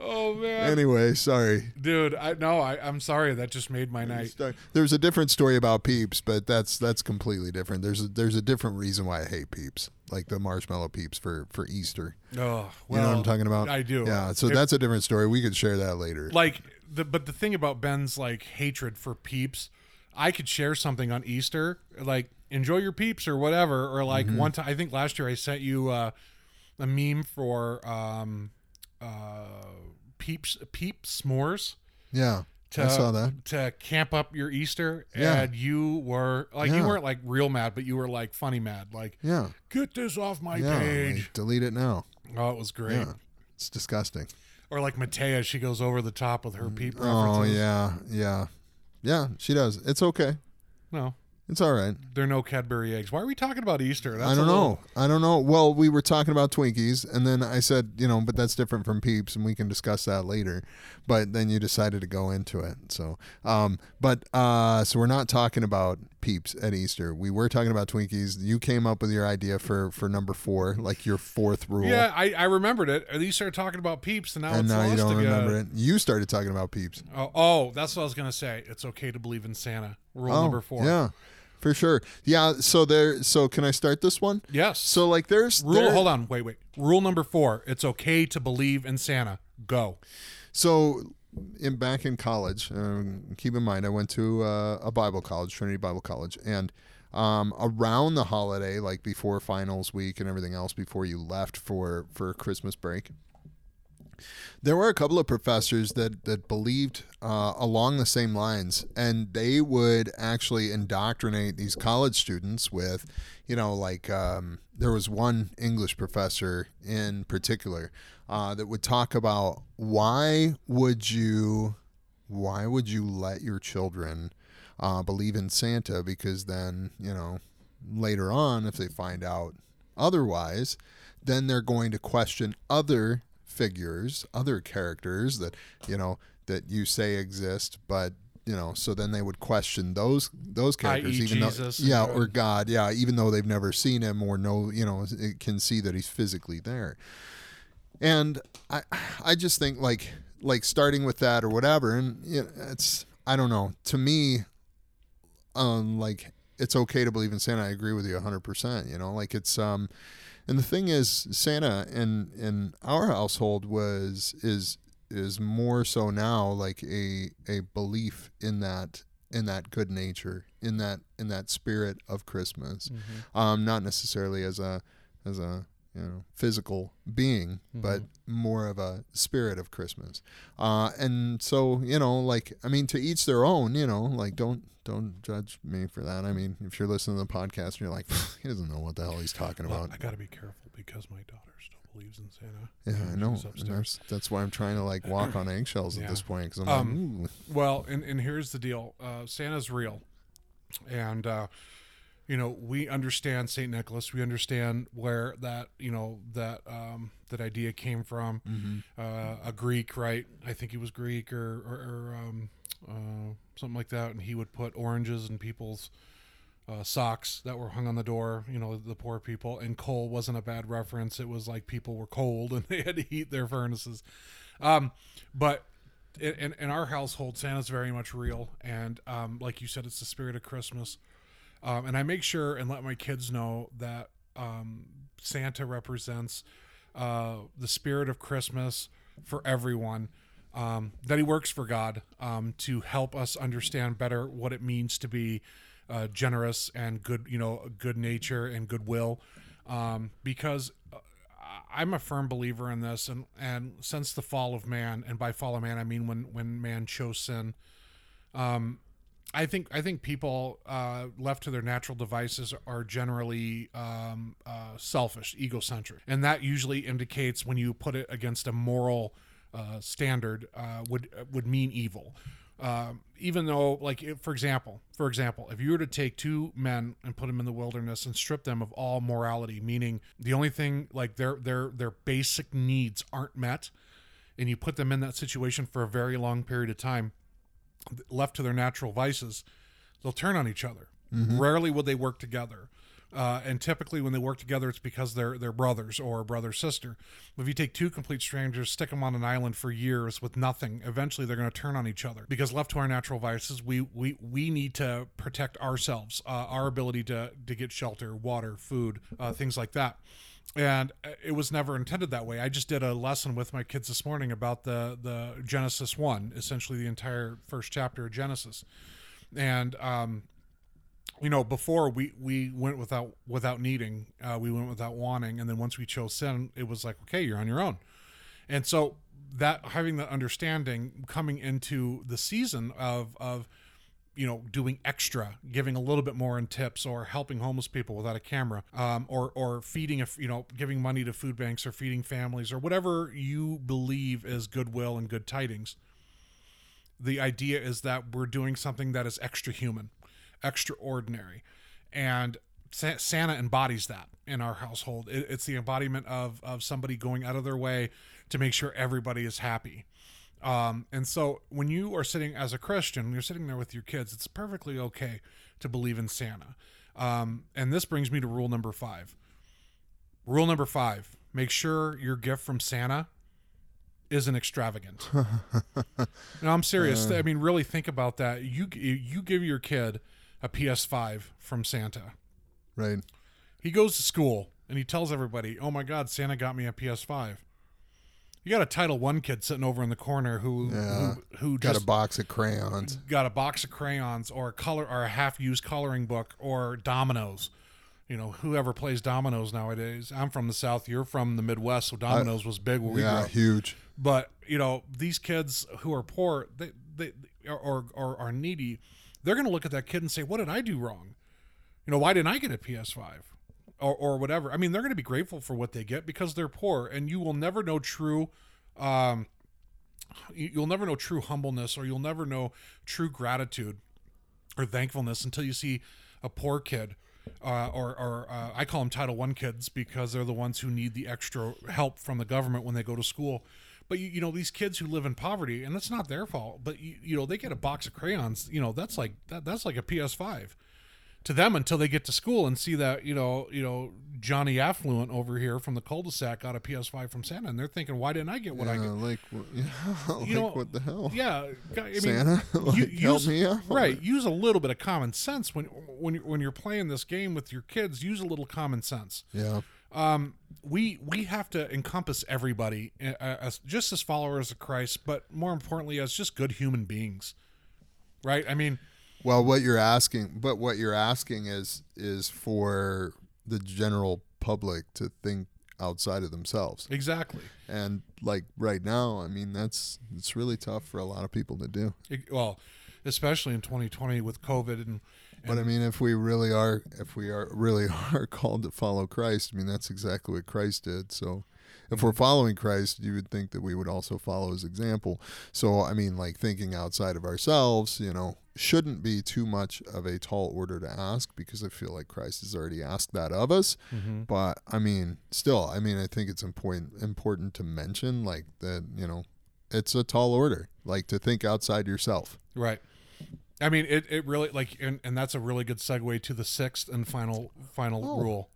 Oh man, Anyway, sorry. dude. I no, I, I'm sorry. That just made my night. There's a different story about Peeps, but that's that's completely different. There's a, there's a different reason why I hate Peeps, like the marshmallow Peeps for for Easter. Oh, well, You know what I'm talking about? I do. Yeah, so It- that's a different story. We could share that later. like the but the thing about Ben's like hatred for peeps, I could share something on Easter, like enjoy your peeps or whatever, or like Mm-hmm. one time I think last year I sent you uh, a meme for um, uh, peeps peep s'mores. yeah, To, I saw that. to camp up your Easter, Yeah. and you were like you weren't like real mad, but you were like funny mad, like Yeah, get this off my yeah. page. like, delete it now. Oh, it was great. Yeah, it's disgusting. Or like Matea, she goes over the top with her peep Oh yeah, yeah, yeah. She does. It's okay. No, It's all right. There are no Cadbury eggs. Why are we talking about Easter? That's I don't little- know. I don't know. Well, we were talking about Twinkies, and then I said, you know, but that's different from Peeps, and we can discuss that later. But then you decided to go into it. So, um, but uh, so we're not talking about Peeps at Easter. We were talking about Twinkies. You came up with your idea for for number four, like your fourth rule. Yeah, I, I remembered it. And you started talking about Peeps, and now And now you don't remember it. You started talking about Peeps. Oh, oh, that's what I was gonna say. It's okay to believe in Santa. Rule oh, number four. Yeah, for sure. Yeah. So there. So can I start this one? Yes. So like, there's Rule. there- Hold on. Wait. Wait. Rule number four. It's okay to believe in Santa. Go. So, in back in college, um, keep in mind, I went to uh, a Bible college, Trinity Bible College, and um, around the holiday, like before finals week and everything else, before you left for for Christmas break, there were a couple of professors that that believed uh, along the same lines, and they would actually indoctrinate these college students with, you know, like um, there was one English professor in particular uh, that would talk about why would you, why would you let your children uh, believe in Santa? Because then you know later on, if they find out otherwise, then they're going to question other figures, other characters that you know that you say exist, but you know, so then they would question those those characters, even Jesus though, yeah, or God. Yeah, even though they've never seen him or know, you know, it can see that he's physically there. And I, I just think like like starting with that or whatever, and you know, it's I don't know. To me, um, like it's okay to believe in Santa. I agree with you hundred percent. You know, like it's um, and the thing is, Santa in in our household was is is more so now like a a belief in that in that good nature in that in that spirit of Christmas, um, not necessarily as a as a you know physical being, but more of a spirit of Christmas. Uh, and so you know, like I mean, to each their own. You know, like don't don't judge me for that. I mean, if you're listening to the podcast and you're like, he doesn't know what the hell he's talking Well, about. I got to be careful because my daughter still believes in Santa. Yeah, I know. She's And upstairs. that's that's why I'm trying to like walk on eggshells Yeah. at this point because I'm Um, like, ooh. Well, and, and here's the deal uh, Santa's real. And, uh, you know, we understand St. Nicholas. We understand where that, you know, that um, that idea came from. Uh, a Greek, right? I think he was Greek or, or, or um, uh, something like that. And he would put oranges in people's uh, socks that were hung on the door, you know, the poor people. And coal wasn't a bad reference. It was like people were cold and they had to heat their furnaces. Um, but in, in, in our household, Santa's very much real. And um, like you said, it's the spirit of Christmas. Um, and I make sure and let my kids know that um, Santa represents uh, the spirit of Christmas for everyone. Um, that he works for God um, to help us understand better what it means to be uh, generous and good, you know, good nature and goodwill. Um, because uh, I'm a firm believer in this, and and since the fall of man, and by fall of man I mean when when man chose sin, um, I think I think people uh, left to their natural devices are generally um, uh, selfish, egocentric, and that usually indicates when you put it against a moral uh, standard uh, would would mean evil. Um, even though, like for example, for example, if you were to take two men and put them in the wilderness and strip them of all morality, meaning the only thing like their their their basic needs aren't met, and you put them in that situation for a very long period of time, left to their natural vices, they'll turn on each other. Rarely would they work together. Uh, and typically, when they work together, it's because they're they're brothers or brother sister. If you take two complete strangers, stick them on an island for years with nothing, eventually they're going to turn on each other. Because left to our natural vices, we we we need to protect ourselves, uh, our ability to to get shelter, water, food, uh, things like that and it was never intended that way. I just did a lesson with my kids this morning about the the Genesis one, essentially the entire first chapter of Genesis, and um, you know, before we we went without without needing, uh, we went without wanting, and then once we chose sin, it was like, okay, you're on your own, and so that having that understanding coming into the season of of you know doing extra giving a little bit more in tips or helping homeless people without a camera um, or or feeding a you know giving money to food banks or feeding families or whatever you believe is goodwill and good tidings. The idea is that we're doing something that is extra human extraordinary. And santa embodies that in our household. It's the embodiment of of somebody going out of their way to make sure everybody is happy um, and so when you are sitting as a Christian, you're sitting there with your kids, it's perfectly okay to believe in Santa. Um, and this brings me to rule number five. Rule number five make sure your gift from Santa isn't extravagant. no, I'm serious. Uh, I mean, really think about that. You you give your kid a PS5 from Santa. Right. He goes to school and he tells everybody, "Oh my God, Santa got me a PS5." You got a Title One kid sitting over in the corner who yeah. who, who got a box of crayons, got a box of crayons, or a color, or a half-used coloring book, or dominoes. You know, whoever plays dominoes nowadays. I'm from the South. You're from the Midwest, so dominoes I, was big where we yeah, grew up. huge. But you know, these kids who are poor, they they or or are needy, they're going to look at that kid and say, "What did I do wrong? You know, why didn't I get a PS5?" Or, or whatever. I mean, they're going to be grateful for what they get because they're poor, and you will never know true. Um, you'll never know true humbleness, or you'll never know true gratitude or thankfulness until you see a poor kid. Uh, or, or uh, I call them Title One kids because they're the ones who need the extra help from the government when they go to school. But you, you know these kids who live in poverty, and it's not their fault. But you, you know they get a box of crayons. You know that's like that, that's like a PS5 to them until they get to school and see that you know you know Johnny Affluent over here from the cul-de-sac got a PS5 from Santa, and they're thinking, why didn't I get what yeah, I get? Like, yeah, like you know, what the hell? Yeah, I mean, Santa, like, you, use, me out. Right, use a little bit of common sense when when when you're playing this game with your kids. Use a little common sense. Yeah. Um, we we have to encompass everybody uh, as just as followers of Christ, but more importantly, as just good human beings. Right. I mean well, what you're asking, but what you're asking is is for the general public to think outside of themselves. Exactly. And like right now, I mean, that's it's really tough for a lot of people to do. It, well, especially in 2020 with COVID and, and. But I mean, if we really are, if we are really are called to follow Christ, I mean, that's exactly what Christ did. So, if we're following Christ, you would think that we would also follow his example. So, I mean, like thinking outside of ourselves, you know, shouldn't be too much of a tall order to ask because I feel like Christ has already asked that of us. Mm-hmm. But I mean, still, I mean, I think it's important important to mention like that, you know, it's a tall order, like to think outside yourself. Right. I mean, it, it really like, and, and that's a really good segue to the sixth and final final oh. rule.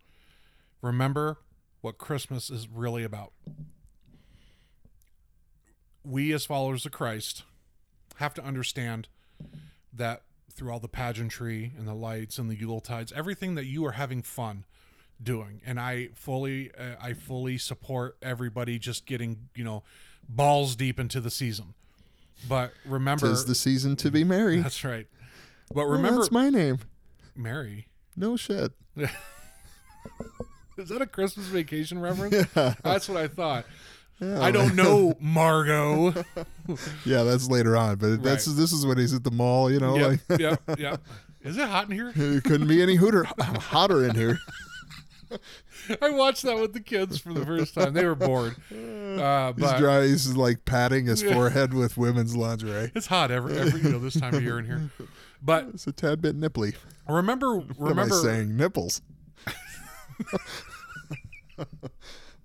Remember what Christmas is really about. We as followers of Christ have to understand that through all the pageantry and the lights and the Yule tides, everything that you are having fun doing, and I fully, uh, I fully support everybody just getting, you know, balls deep into the season. But remember, tis the season to be merry. That's right. But remember, that's my name, Mary. No shit. Is that a Christmas vacation reference? Yeah. That's what I thought. Yeah, I don't know, Margot. yeah, that's later on, but right. that's this is when he's at the mall, you know. Yep, like yep, yep. Is it hot in here? It couldn't be any hooter hotter in here. I watched that with the kids for the first time. They were bored. Uh, he's, dry, he's like patting his forehead with women's lingerie. It's hot every every you know this time of year in here, but it's a tad bit nipply. Remember, remember saying nipples.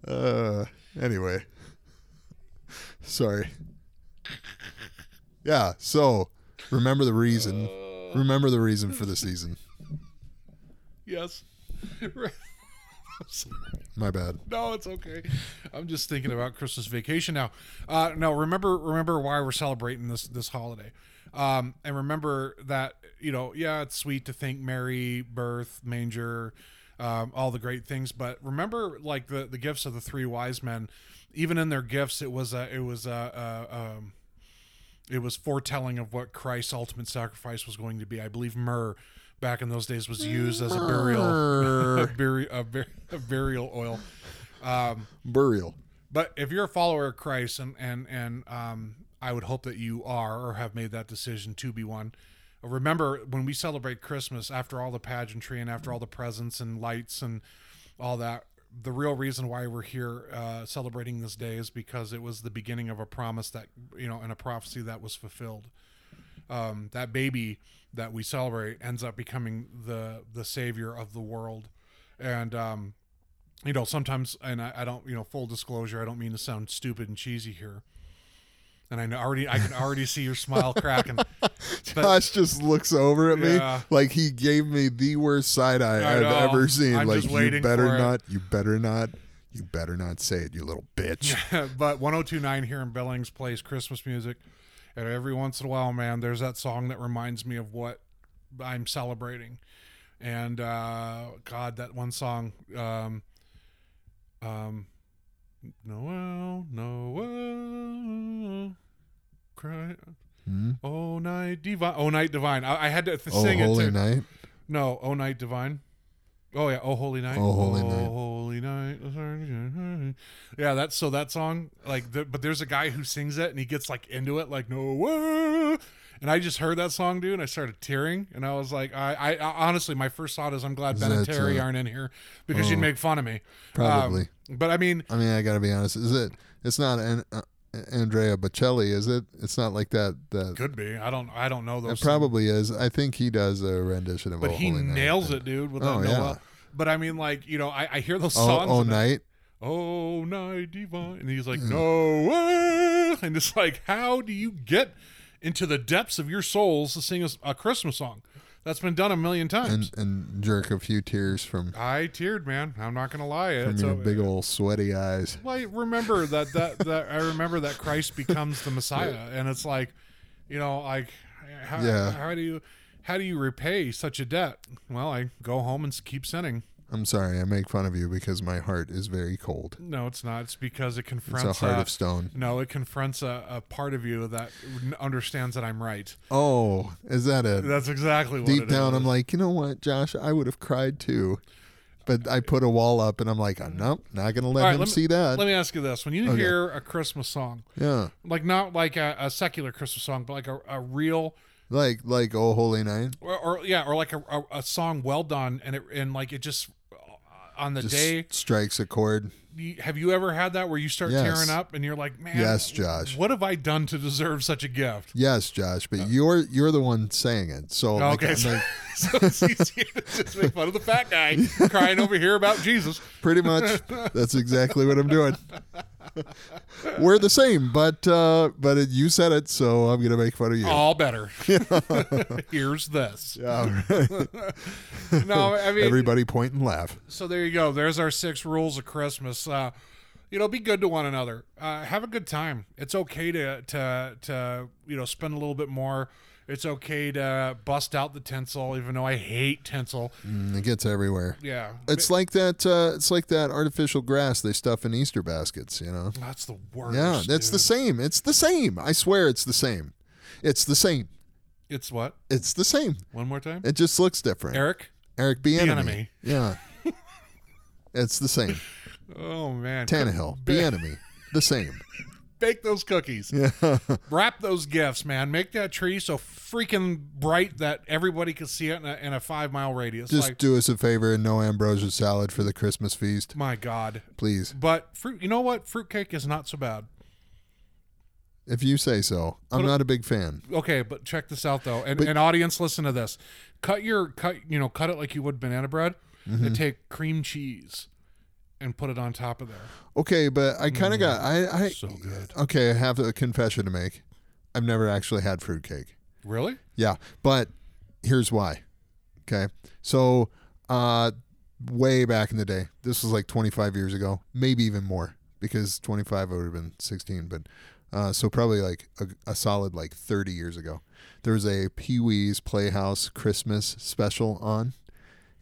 Uh, anyway, sorry. Yeah, so remember the reason. Uh, remember the reason for the season. Yes. My bad. No, it's okay. I'm just thinking about Christmas vacation now. Uh, no, remember remember why we're celebrating this this holiday, um, and remember that you know yeah it's sweet to think Mary birth manger, um, all the great things, but remember like the the gifts of the three wise men, even in their gifts it was a it was a, a um, it was foretelling of what Christ's ultimate sacrifice was going to be. I believe myrrh back in those days was used as a burial a, buri- a, bur- a burial oil. Um, Burial. but if you're a follower of Christ, and and and um, I would hope that you are or have made that decision to be one. Remember when we celebrate Christmas, after all the pageantry and after all the presents and lights and all that, the real reason why we're here uh, celebrating this day is because it was the beginning of a promise that you know and a prophecy that was fulfilled. Um, that baby that we celebrate ends up becoming the the savior of the world, and um, you know sometimes and I, I don't you know full disclosure i don't mean to sound stupid and cheesy here and i know already i can already see your smile cracking Josh just looks over at me Yeah. like he gave me the worst side eye I've ever seen. I'm like you better not, you better not, you better not say it, you little bitch. but 1029 here in billings plays christmas music and every once in a while man there's that song that reminds me of what i'm celebrating and uh god that one song um um noel noel cry Hmm? Oh night divine. Oh night divine. I, I had to th- Oh, sing holy it. Too. night. No. Oh night divine. Oh yeah. Oh holy night. Oh, Holy Night. holy night. Yeah. That's so that song like. The, but there's a guy who sings it and he gets like into it like no. And I just heard that song, dude, and I started tearing. And I was like, I, I, I honestly, my first thought is, I'm glad Ben and Terry aren't in here because oh. you'd make fun of me. Probably. Um, but I mean, I mean, I gotta be honest. Is it? It's not an, uh, Andrea Bocelli, is it? It's not like that. That could be. I don't. I don't know those. it probably is. I think he does a rendition of. but oh, he Holy Night. nails it, dude. With Oh, that yeah. But I mean, like you know, I, I hear those Oh, songs. oh and night. oh night divine and he's like Mm. no and it's like how do you get into the depths of your souls to sing a, a christmas song. That's been done a million times. And and jerk a few tears from i teared man. I'm not gonna lie. from it's your a, big old sweaty eyes. well, I remember that, that that i remember that christ becomes the messiah and it's like you know like how, Yeah. how do you how do you repay such a debt? Well i go home and keep sinning I'm sorry, I make fun of you because my heart is very cold. no it's not it's because it It's confronts a heart uh, of stone. No, it confronts a, a part of you that understands that I'm right. Oh, is that it? That's exactly what Deep down, is. I'm like, you know what, Josh? I would have cried too, but I put a wall up, and I'm like, nope, not gonna let right, him let me- see that. Let me ask you this: When you Okay. hear a Christmas song, yeah, like not like a, a secular Christmas song, but like a, a real, like like Oh Holy Night. or, or yeah, or like a, a, a song well done, and it and like it just uh, on the Just day. strikes a chord. Have you ever had that where you start Yes. tearing up and you're like, man, Yes, Josh. what have I done to deserve such a gift? Yes, Josh, but uh, you're you're the one saying it. So like, okay, I'm so, like, so it's easier to just make fun of the fat guy crying over here about Jesus. pretty much that's exactly what I'm doing. We're the same, but uh, but it, you said it, so I'm gonna make fun of you. All better. Here's this. Yeah, right. No, I mean, everybody point and laugh. so there you go. There's our six rules of Christmas. Uh, you know, be good to one another. Uh, have a good time. It's okay to to to you know spend a little bit more. It's okay to bust out the tinsel, even though I hate tinsel. Mm, it gets everywhere. Yeah, It's like that. Uh, it's like that artificial grass they stuff in Easter baskets. You know. that's the worst. Yeah, that's the same. It's the same. I swear, it's the same. It's the same. It's what? It's the same. One more time, It just looks different. Eric. Eric B. Enemy. Yeah. it's the same. Oh man, Tannehill. B. Enemy. The same. bake those cookies. Yeah. Wrap those gifts, man. Make that tree so freaking bright that everybody can see it in a, in a five mile radius. Just like, do us a favor and no ambrosia salad for the Christmas feast, my God. please. But fruit, you know what? Fruitcake is not so bad. If you say so. I'm Put a- not a big fan. Okay, but check this out though, and, But- and audience, listen to this. Cut your cut, you know, cut it like you would banana bread, Mm-hmm. and take cream cheese, and put it on top of there. Okay, but I kind of got I I So good. Okay, I have a confession to make. I've never actually had fruitcake. Really? Yeah, but here's why. Okay, so uh, way back in the day. This was like 25 years ago, maybe even more, because 25 would have been 16. But uh, so probably like a, a solid like 30 years ago. There was a Pee Wee's Playhouse Christmas special on,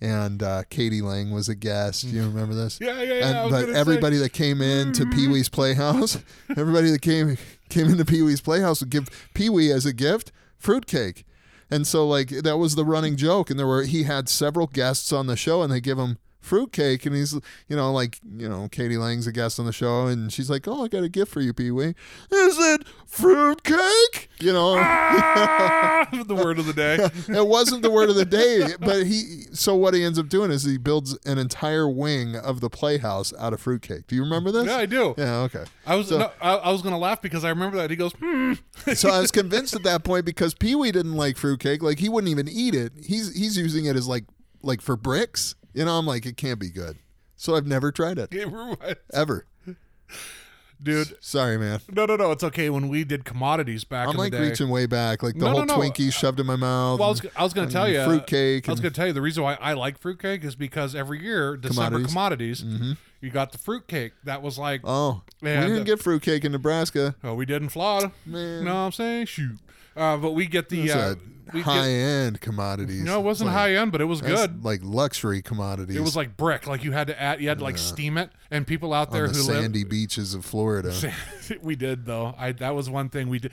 and uh, k.d. lang was a guest. You remember this? Yeah, yeah, yeah. And, but gonna say- everybody that came in to Pee Wee's Playhouse, everybody that came came into Pee Wee's Playhouse would give Pee Wee as a gift fruitcake. And so like that was the running joke and there were he had several guests on the show and they give him fruitcake and he's you know like you know k.d. lang's a guest on the show and she's like oh I got a gift for you Pee Wee is it fruitcake you know Ah, the word of the day. it wasn't the word of the day but he so what he ends up doing is he builds an entire wing of the playhouse out of fruitcake do you remember this Yeah, I do. yeah okay I was no, I, I was gonna laugh because I remember that he goes, hmm. so I was convinced at that point because Pee Wee didn't like fruitcake. Like he wouldn't even eat it. He's he's using it as like like for bricks. You know, I'm like it can't be good. So I've never tried it ever. dude. Sorry, man. No, no, no. It's okay. When we did commodities back I'm in like the day, reaching way back, like the No, no, whole no. Twinkie shoved in my mouth. Well, I was, I was going to tell you, fruitcake. I was going to tell you the reason why I like fruitcake is because every year December Commodities. commodities, Mm-hmm. you got the fruitcake. That was like, oh, Yeah, we didn't the- get fruitcake in Nebraska. oh, we did in Florida. Man. No, I'm saying shoot, uh, but we get the uh, we high get, end commodities. no, it wasn't Like, high end, but it was good. Like luxury commodities. It was like brick. Like you had to add, you had to like steam it, and people out there on the who live sandy beaches of Florida. we did though. I that was one thing we did.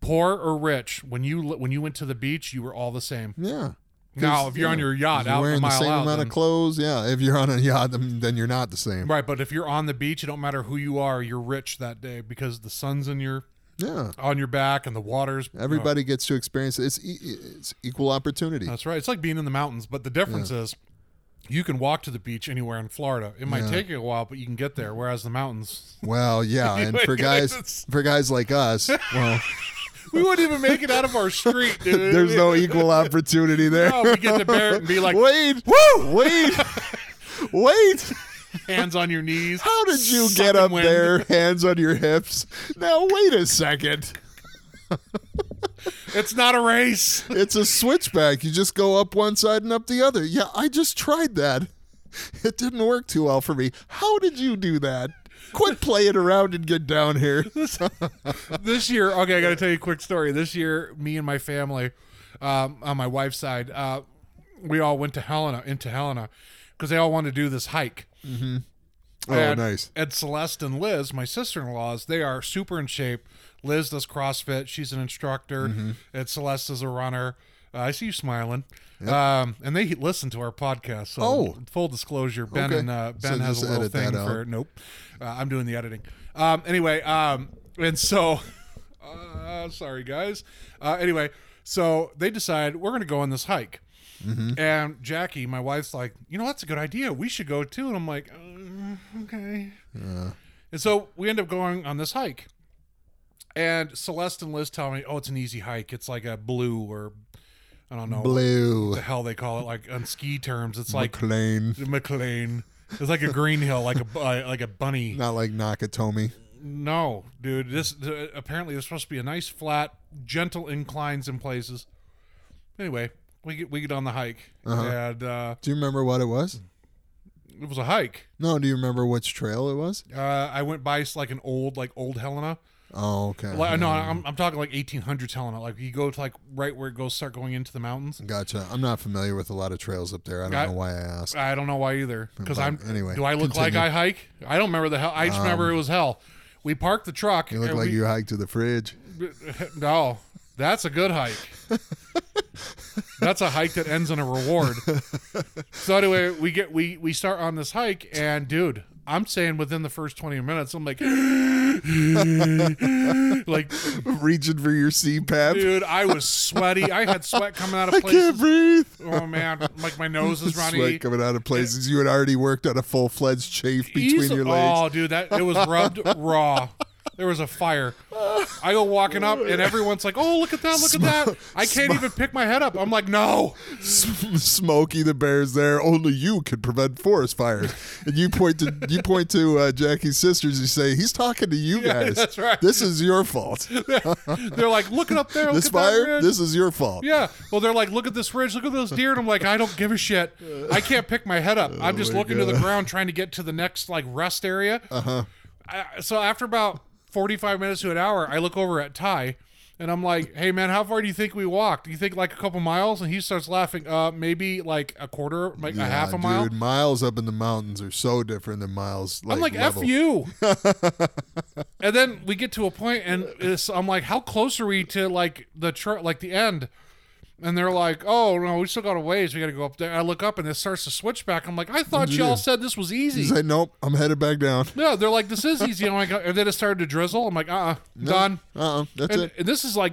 Poor or rich, when you when you went to the beach, you were all the same. Yeah. Now, if you're on yeah, your yacht out a wearing the same out, amount then- of clothes, yeah. If you're on a yacht, then, then you're not the same. Right, but if you're on the beach, it don't matter who you are, you're rich that day because the sun's in your Yeah. on your back and the water's Everybody gets to experience it. It's, e- it's equal opportunity. That's right. It's like being in the mountains, but the difference is you can walk to the beach anywhere in Florida. It might Yeah. take you a while, but you can get there. Whereas the mountains, Well, yeah, and for guys it's- for guys like us, well, we wouldn't even make it out of our street, dude. there's no equal opportunity there. No, we get to Barrett and be like, wait, woo, wait, wait. Hands on your knees. How did you get up wind. there, hands on your hips? Now wait a second. It's not a race. It's a switchback. You just go up one side and up the other. Yeah, I just tried that. It didn't work too well for me. How did you do that? Quit playing around and get down here. this year, okay, I got to tell you a quick story. This year, me and my family, um, on my wife's side, uh, we all went to Helena, into Helena, because they all want to do this hike. Mm-hmm. Oh, and, nice. And Celeste and Liz, my sister in laws, they are super in shape. Liz does CrossFit. She's an instructor. Mm-hmm. And Celeste is a runner. Uh, I see you smiling. Um, and they listen to our podcast. So Oh. full disclosure, Ben Okay. and uh, So Ben has a little thing out. for nope. Uh, I'm doing the editing. Um, anyway, um, and so uh, sorry guys. Uh, anyway, so they decide we're going to go on this hike. Mm-hmm. And Jackie, my wife's like, you know, that's a good idea. We should go too. And I'm like, uh, okay. And so we end up going on this hike. And Celeste and Liz tell me, oh, it's an easy hike. It's like a blue or I don't know what Blue. the hell they call it. Like on ski terms, it's like McLean. McLean. It's like a green hill, like a uh, like a bunny. Not like Nakatomi. No, dude. This uh, apparently there's supposed to be a nice flat, gentle inclines in places. Anyway, we get we get on the hike, and uh, Do you remember what it was? it was a hike. No, do you remember which trail it was? Uh, I went by like an old like old Helena. Oh, okay. Like, no, I'm, I'm talking like 1800s Helena. Like you go to like right where it goes start going into the mountains. Gotcha. I'm not familiar with a lot of trails up there. I don't I- know why I asked. I don't know why either. Because I'm anyway, Do I look like continue. Um, I hike? I don't remember the hell. I just remember it was hell. We parked the truck. You look like we- you hiked to the fridge. No, that's a good hike. that's a hike that ends in a reward. So anyway, we get we we start on this hike, and dude, I'm saying within the first 20 minutes, I'm like, like, Reaching for your CPAP. dude, I was sweaty. I had sweat coming out of places. I can't breathe. Oh man, like my nose is running. Sweat coming out of places you had already worked on a full fledged chafe between Easy- your legs. Oh, dude, that it was rubbed raw. There was a fire. I go walking up, and everyone's like, "Oh, look at that! Look at that!" I can't even pick my head up. I'm like, "No." Smokey the Bear's there. Only you can prevent forest fires. And you point to you point to uh, Jackie's sisters. You say he's talking to you Yeah, guys. that's right. This is your fault. They're like, "Look it up there! Look this at that fire. This is your fault. Yeah. Well, they're like, look at this ridge, look at those deer, and I'm like, I don't give a shit. I can't pick my head up. I'm just Oh looking to the ground, trying to get to the next like rest area. Uh Uh-huh. huh. So after about 45 minutes to an hour, I look over at Ty. And I'm like, hey man, how far do you think we walked? Do you think like a couple miles? And he starts laughing. Uh, maybe like a quarter, like a Yeah, half a mile. Dude, miles up in the mountains are so different than miles. Like, I'm like, level. F you. and then we get to a point and it's, I'm like, how close are we to like the tr- like the end? And they're like, oh, no, we still got a ways. We got to go up there. I look up and it starts to switch back. I'm like, I thought y'all said this was easy." He's easy. like, nope, I'm headed back down. No, they're like, this is easy. I'm like, and then it started to drizzle. I'm like, uh uh done. Uh uh That's And, it. and this is like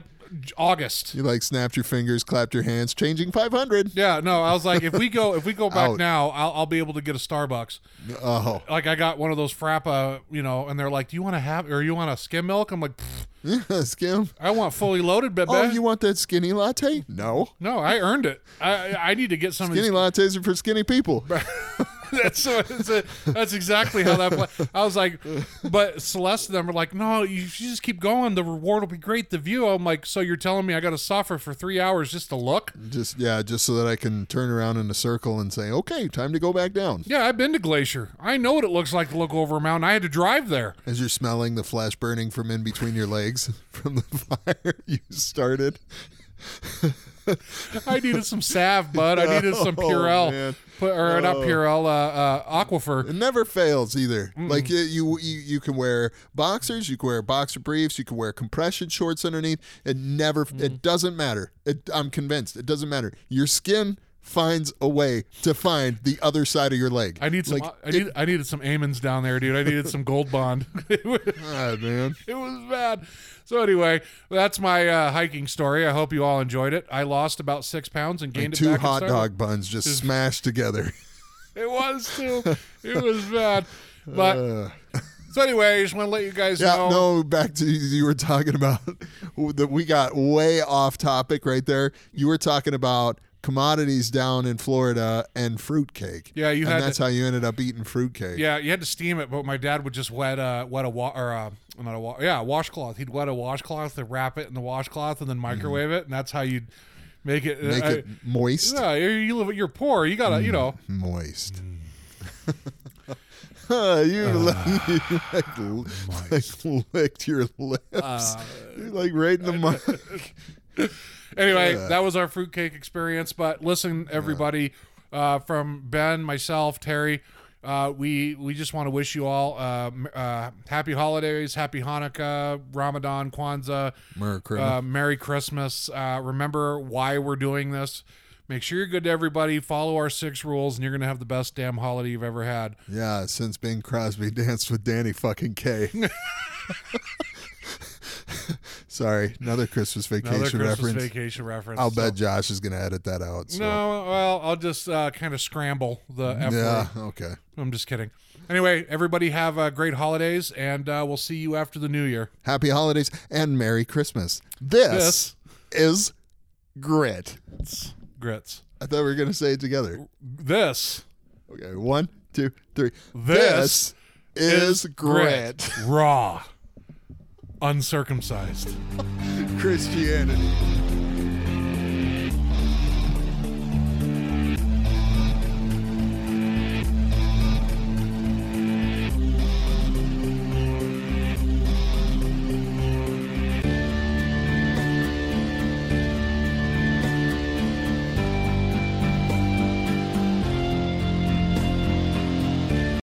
August. You like snapped your fingers, clapped your hands, changing 500. Yeah, no, I was like, if we go, if we go back Out. now, I'll, I'll be able to get a Starbucks. Oh, Like I got one of those frappa, you know, and they're like, do you want to have, or you want a skim milk? I'm like, "Pfft, yeah, skim. I want fully loaded, baby. Oh, you want that skinny latte? No. No, I earned it. I I need to get some Skinny of lattes are for skinny people. that's a, that's exactly how that. Play. I was like, but Celeste and them are like, no, you, you just keep going. The reward will be great. The view. I'm like, so you're telling me I got to suffer for three hours just to look? Just yeah, just so that I can turn around in a circle and say, okay, time to go back down. Yeah, I've been to Glacier. I know what it looks like to look over a mountain. I had to drive there. As you're smelling the flesh burning from in between your legs from the fire you started. I needed some salve, bud. I needed some Oh, Purell, man. Put, or not Purell, uh, uh, Aquaphor. It never fails either. Like you, you, you, you can wear boxers, you can wear boxer briefs, you can wear compression shorts underneath. It never, Mm-hmm. it doesn't matter. It, I'm convinced it doesn't matter. Your skin finds a way to find the other side of your leg. I need some. Like, I need. I needed some Amons down there, dude. I needed some Gold Bond. it was God, man. it was bad. So anyway, that's my uh, hiking story. I hope you all enjoyed it. I lost about six pounds and gained it Two hot dog buns just smashed together. It was too. it was bad. But Uh, so anyway, I just want to let you guys yeah, know. no, back to you were talking about that we got way off topic right there. You were talking about commodities down in Florida and fruitcake. Yeah, you and had that's to- how you ended up eating fruitcake. Yeah, you had to steam it, but my dad would just wet a wet a wa- or uh not a wa- yeah a washcloth. He'd wet a washcloth to wrap it in the washcloth and then microwave it, and that's how you'd make it. Mm-hmm. Make uh, it moist. Yeah, you you live. You're poor. You gotta, you know. Moist. Mm. you, like, you like, like licked your lips. Uh, You're like right in the mic. Anyway, that was our fruitcake experience. But listen, everybody, uh, from Ben, myself, Terry, uh, we we just want to wish you all uh, uh, happy holidays, happy Hanukkah, Ramadan, Kwanzaa, Merry uh, Merry Christmas. Uh, remember why we're doing this. Make sure you're good to everybody. Follow our six rules, and you're gonna have the best damn holiday you've ever had. Yeah, since Bing Crosby danced with Danny fucking Kaye. Sorry, another Christmas vacation Another Christmas reference. vacation reference. I'll So- bet Josh is going to edit that out. So. No, well, I'll just uh, kind of scramble the F Yeah, word. okay. I'm just kidding. Anyway, everybody have uh, great holidays, and uh, we'll see you after the new year. Happy holidays and Merry Christmas. This, is grit. Grits. I thought we were going to say it together. This Okay, one, two, three. This is grit. raw, uncircumcised. Christianity.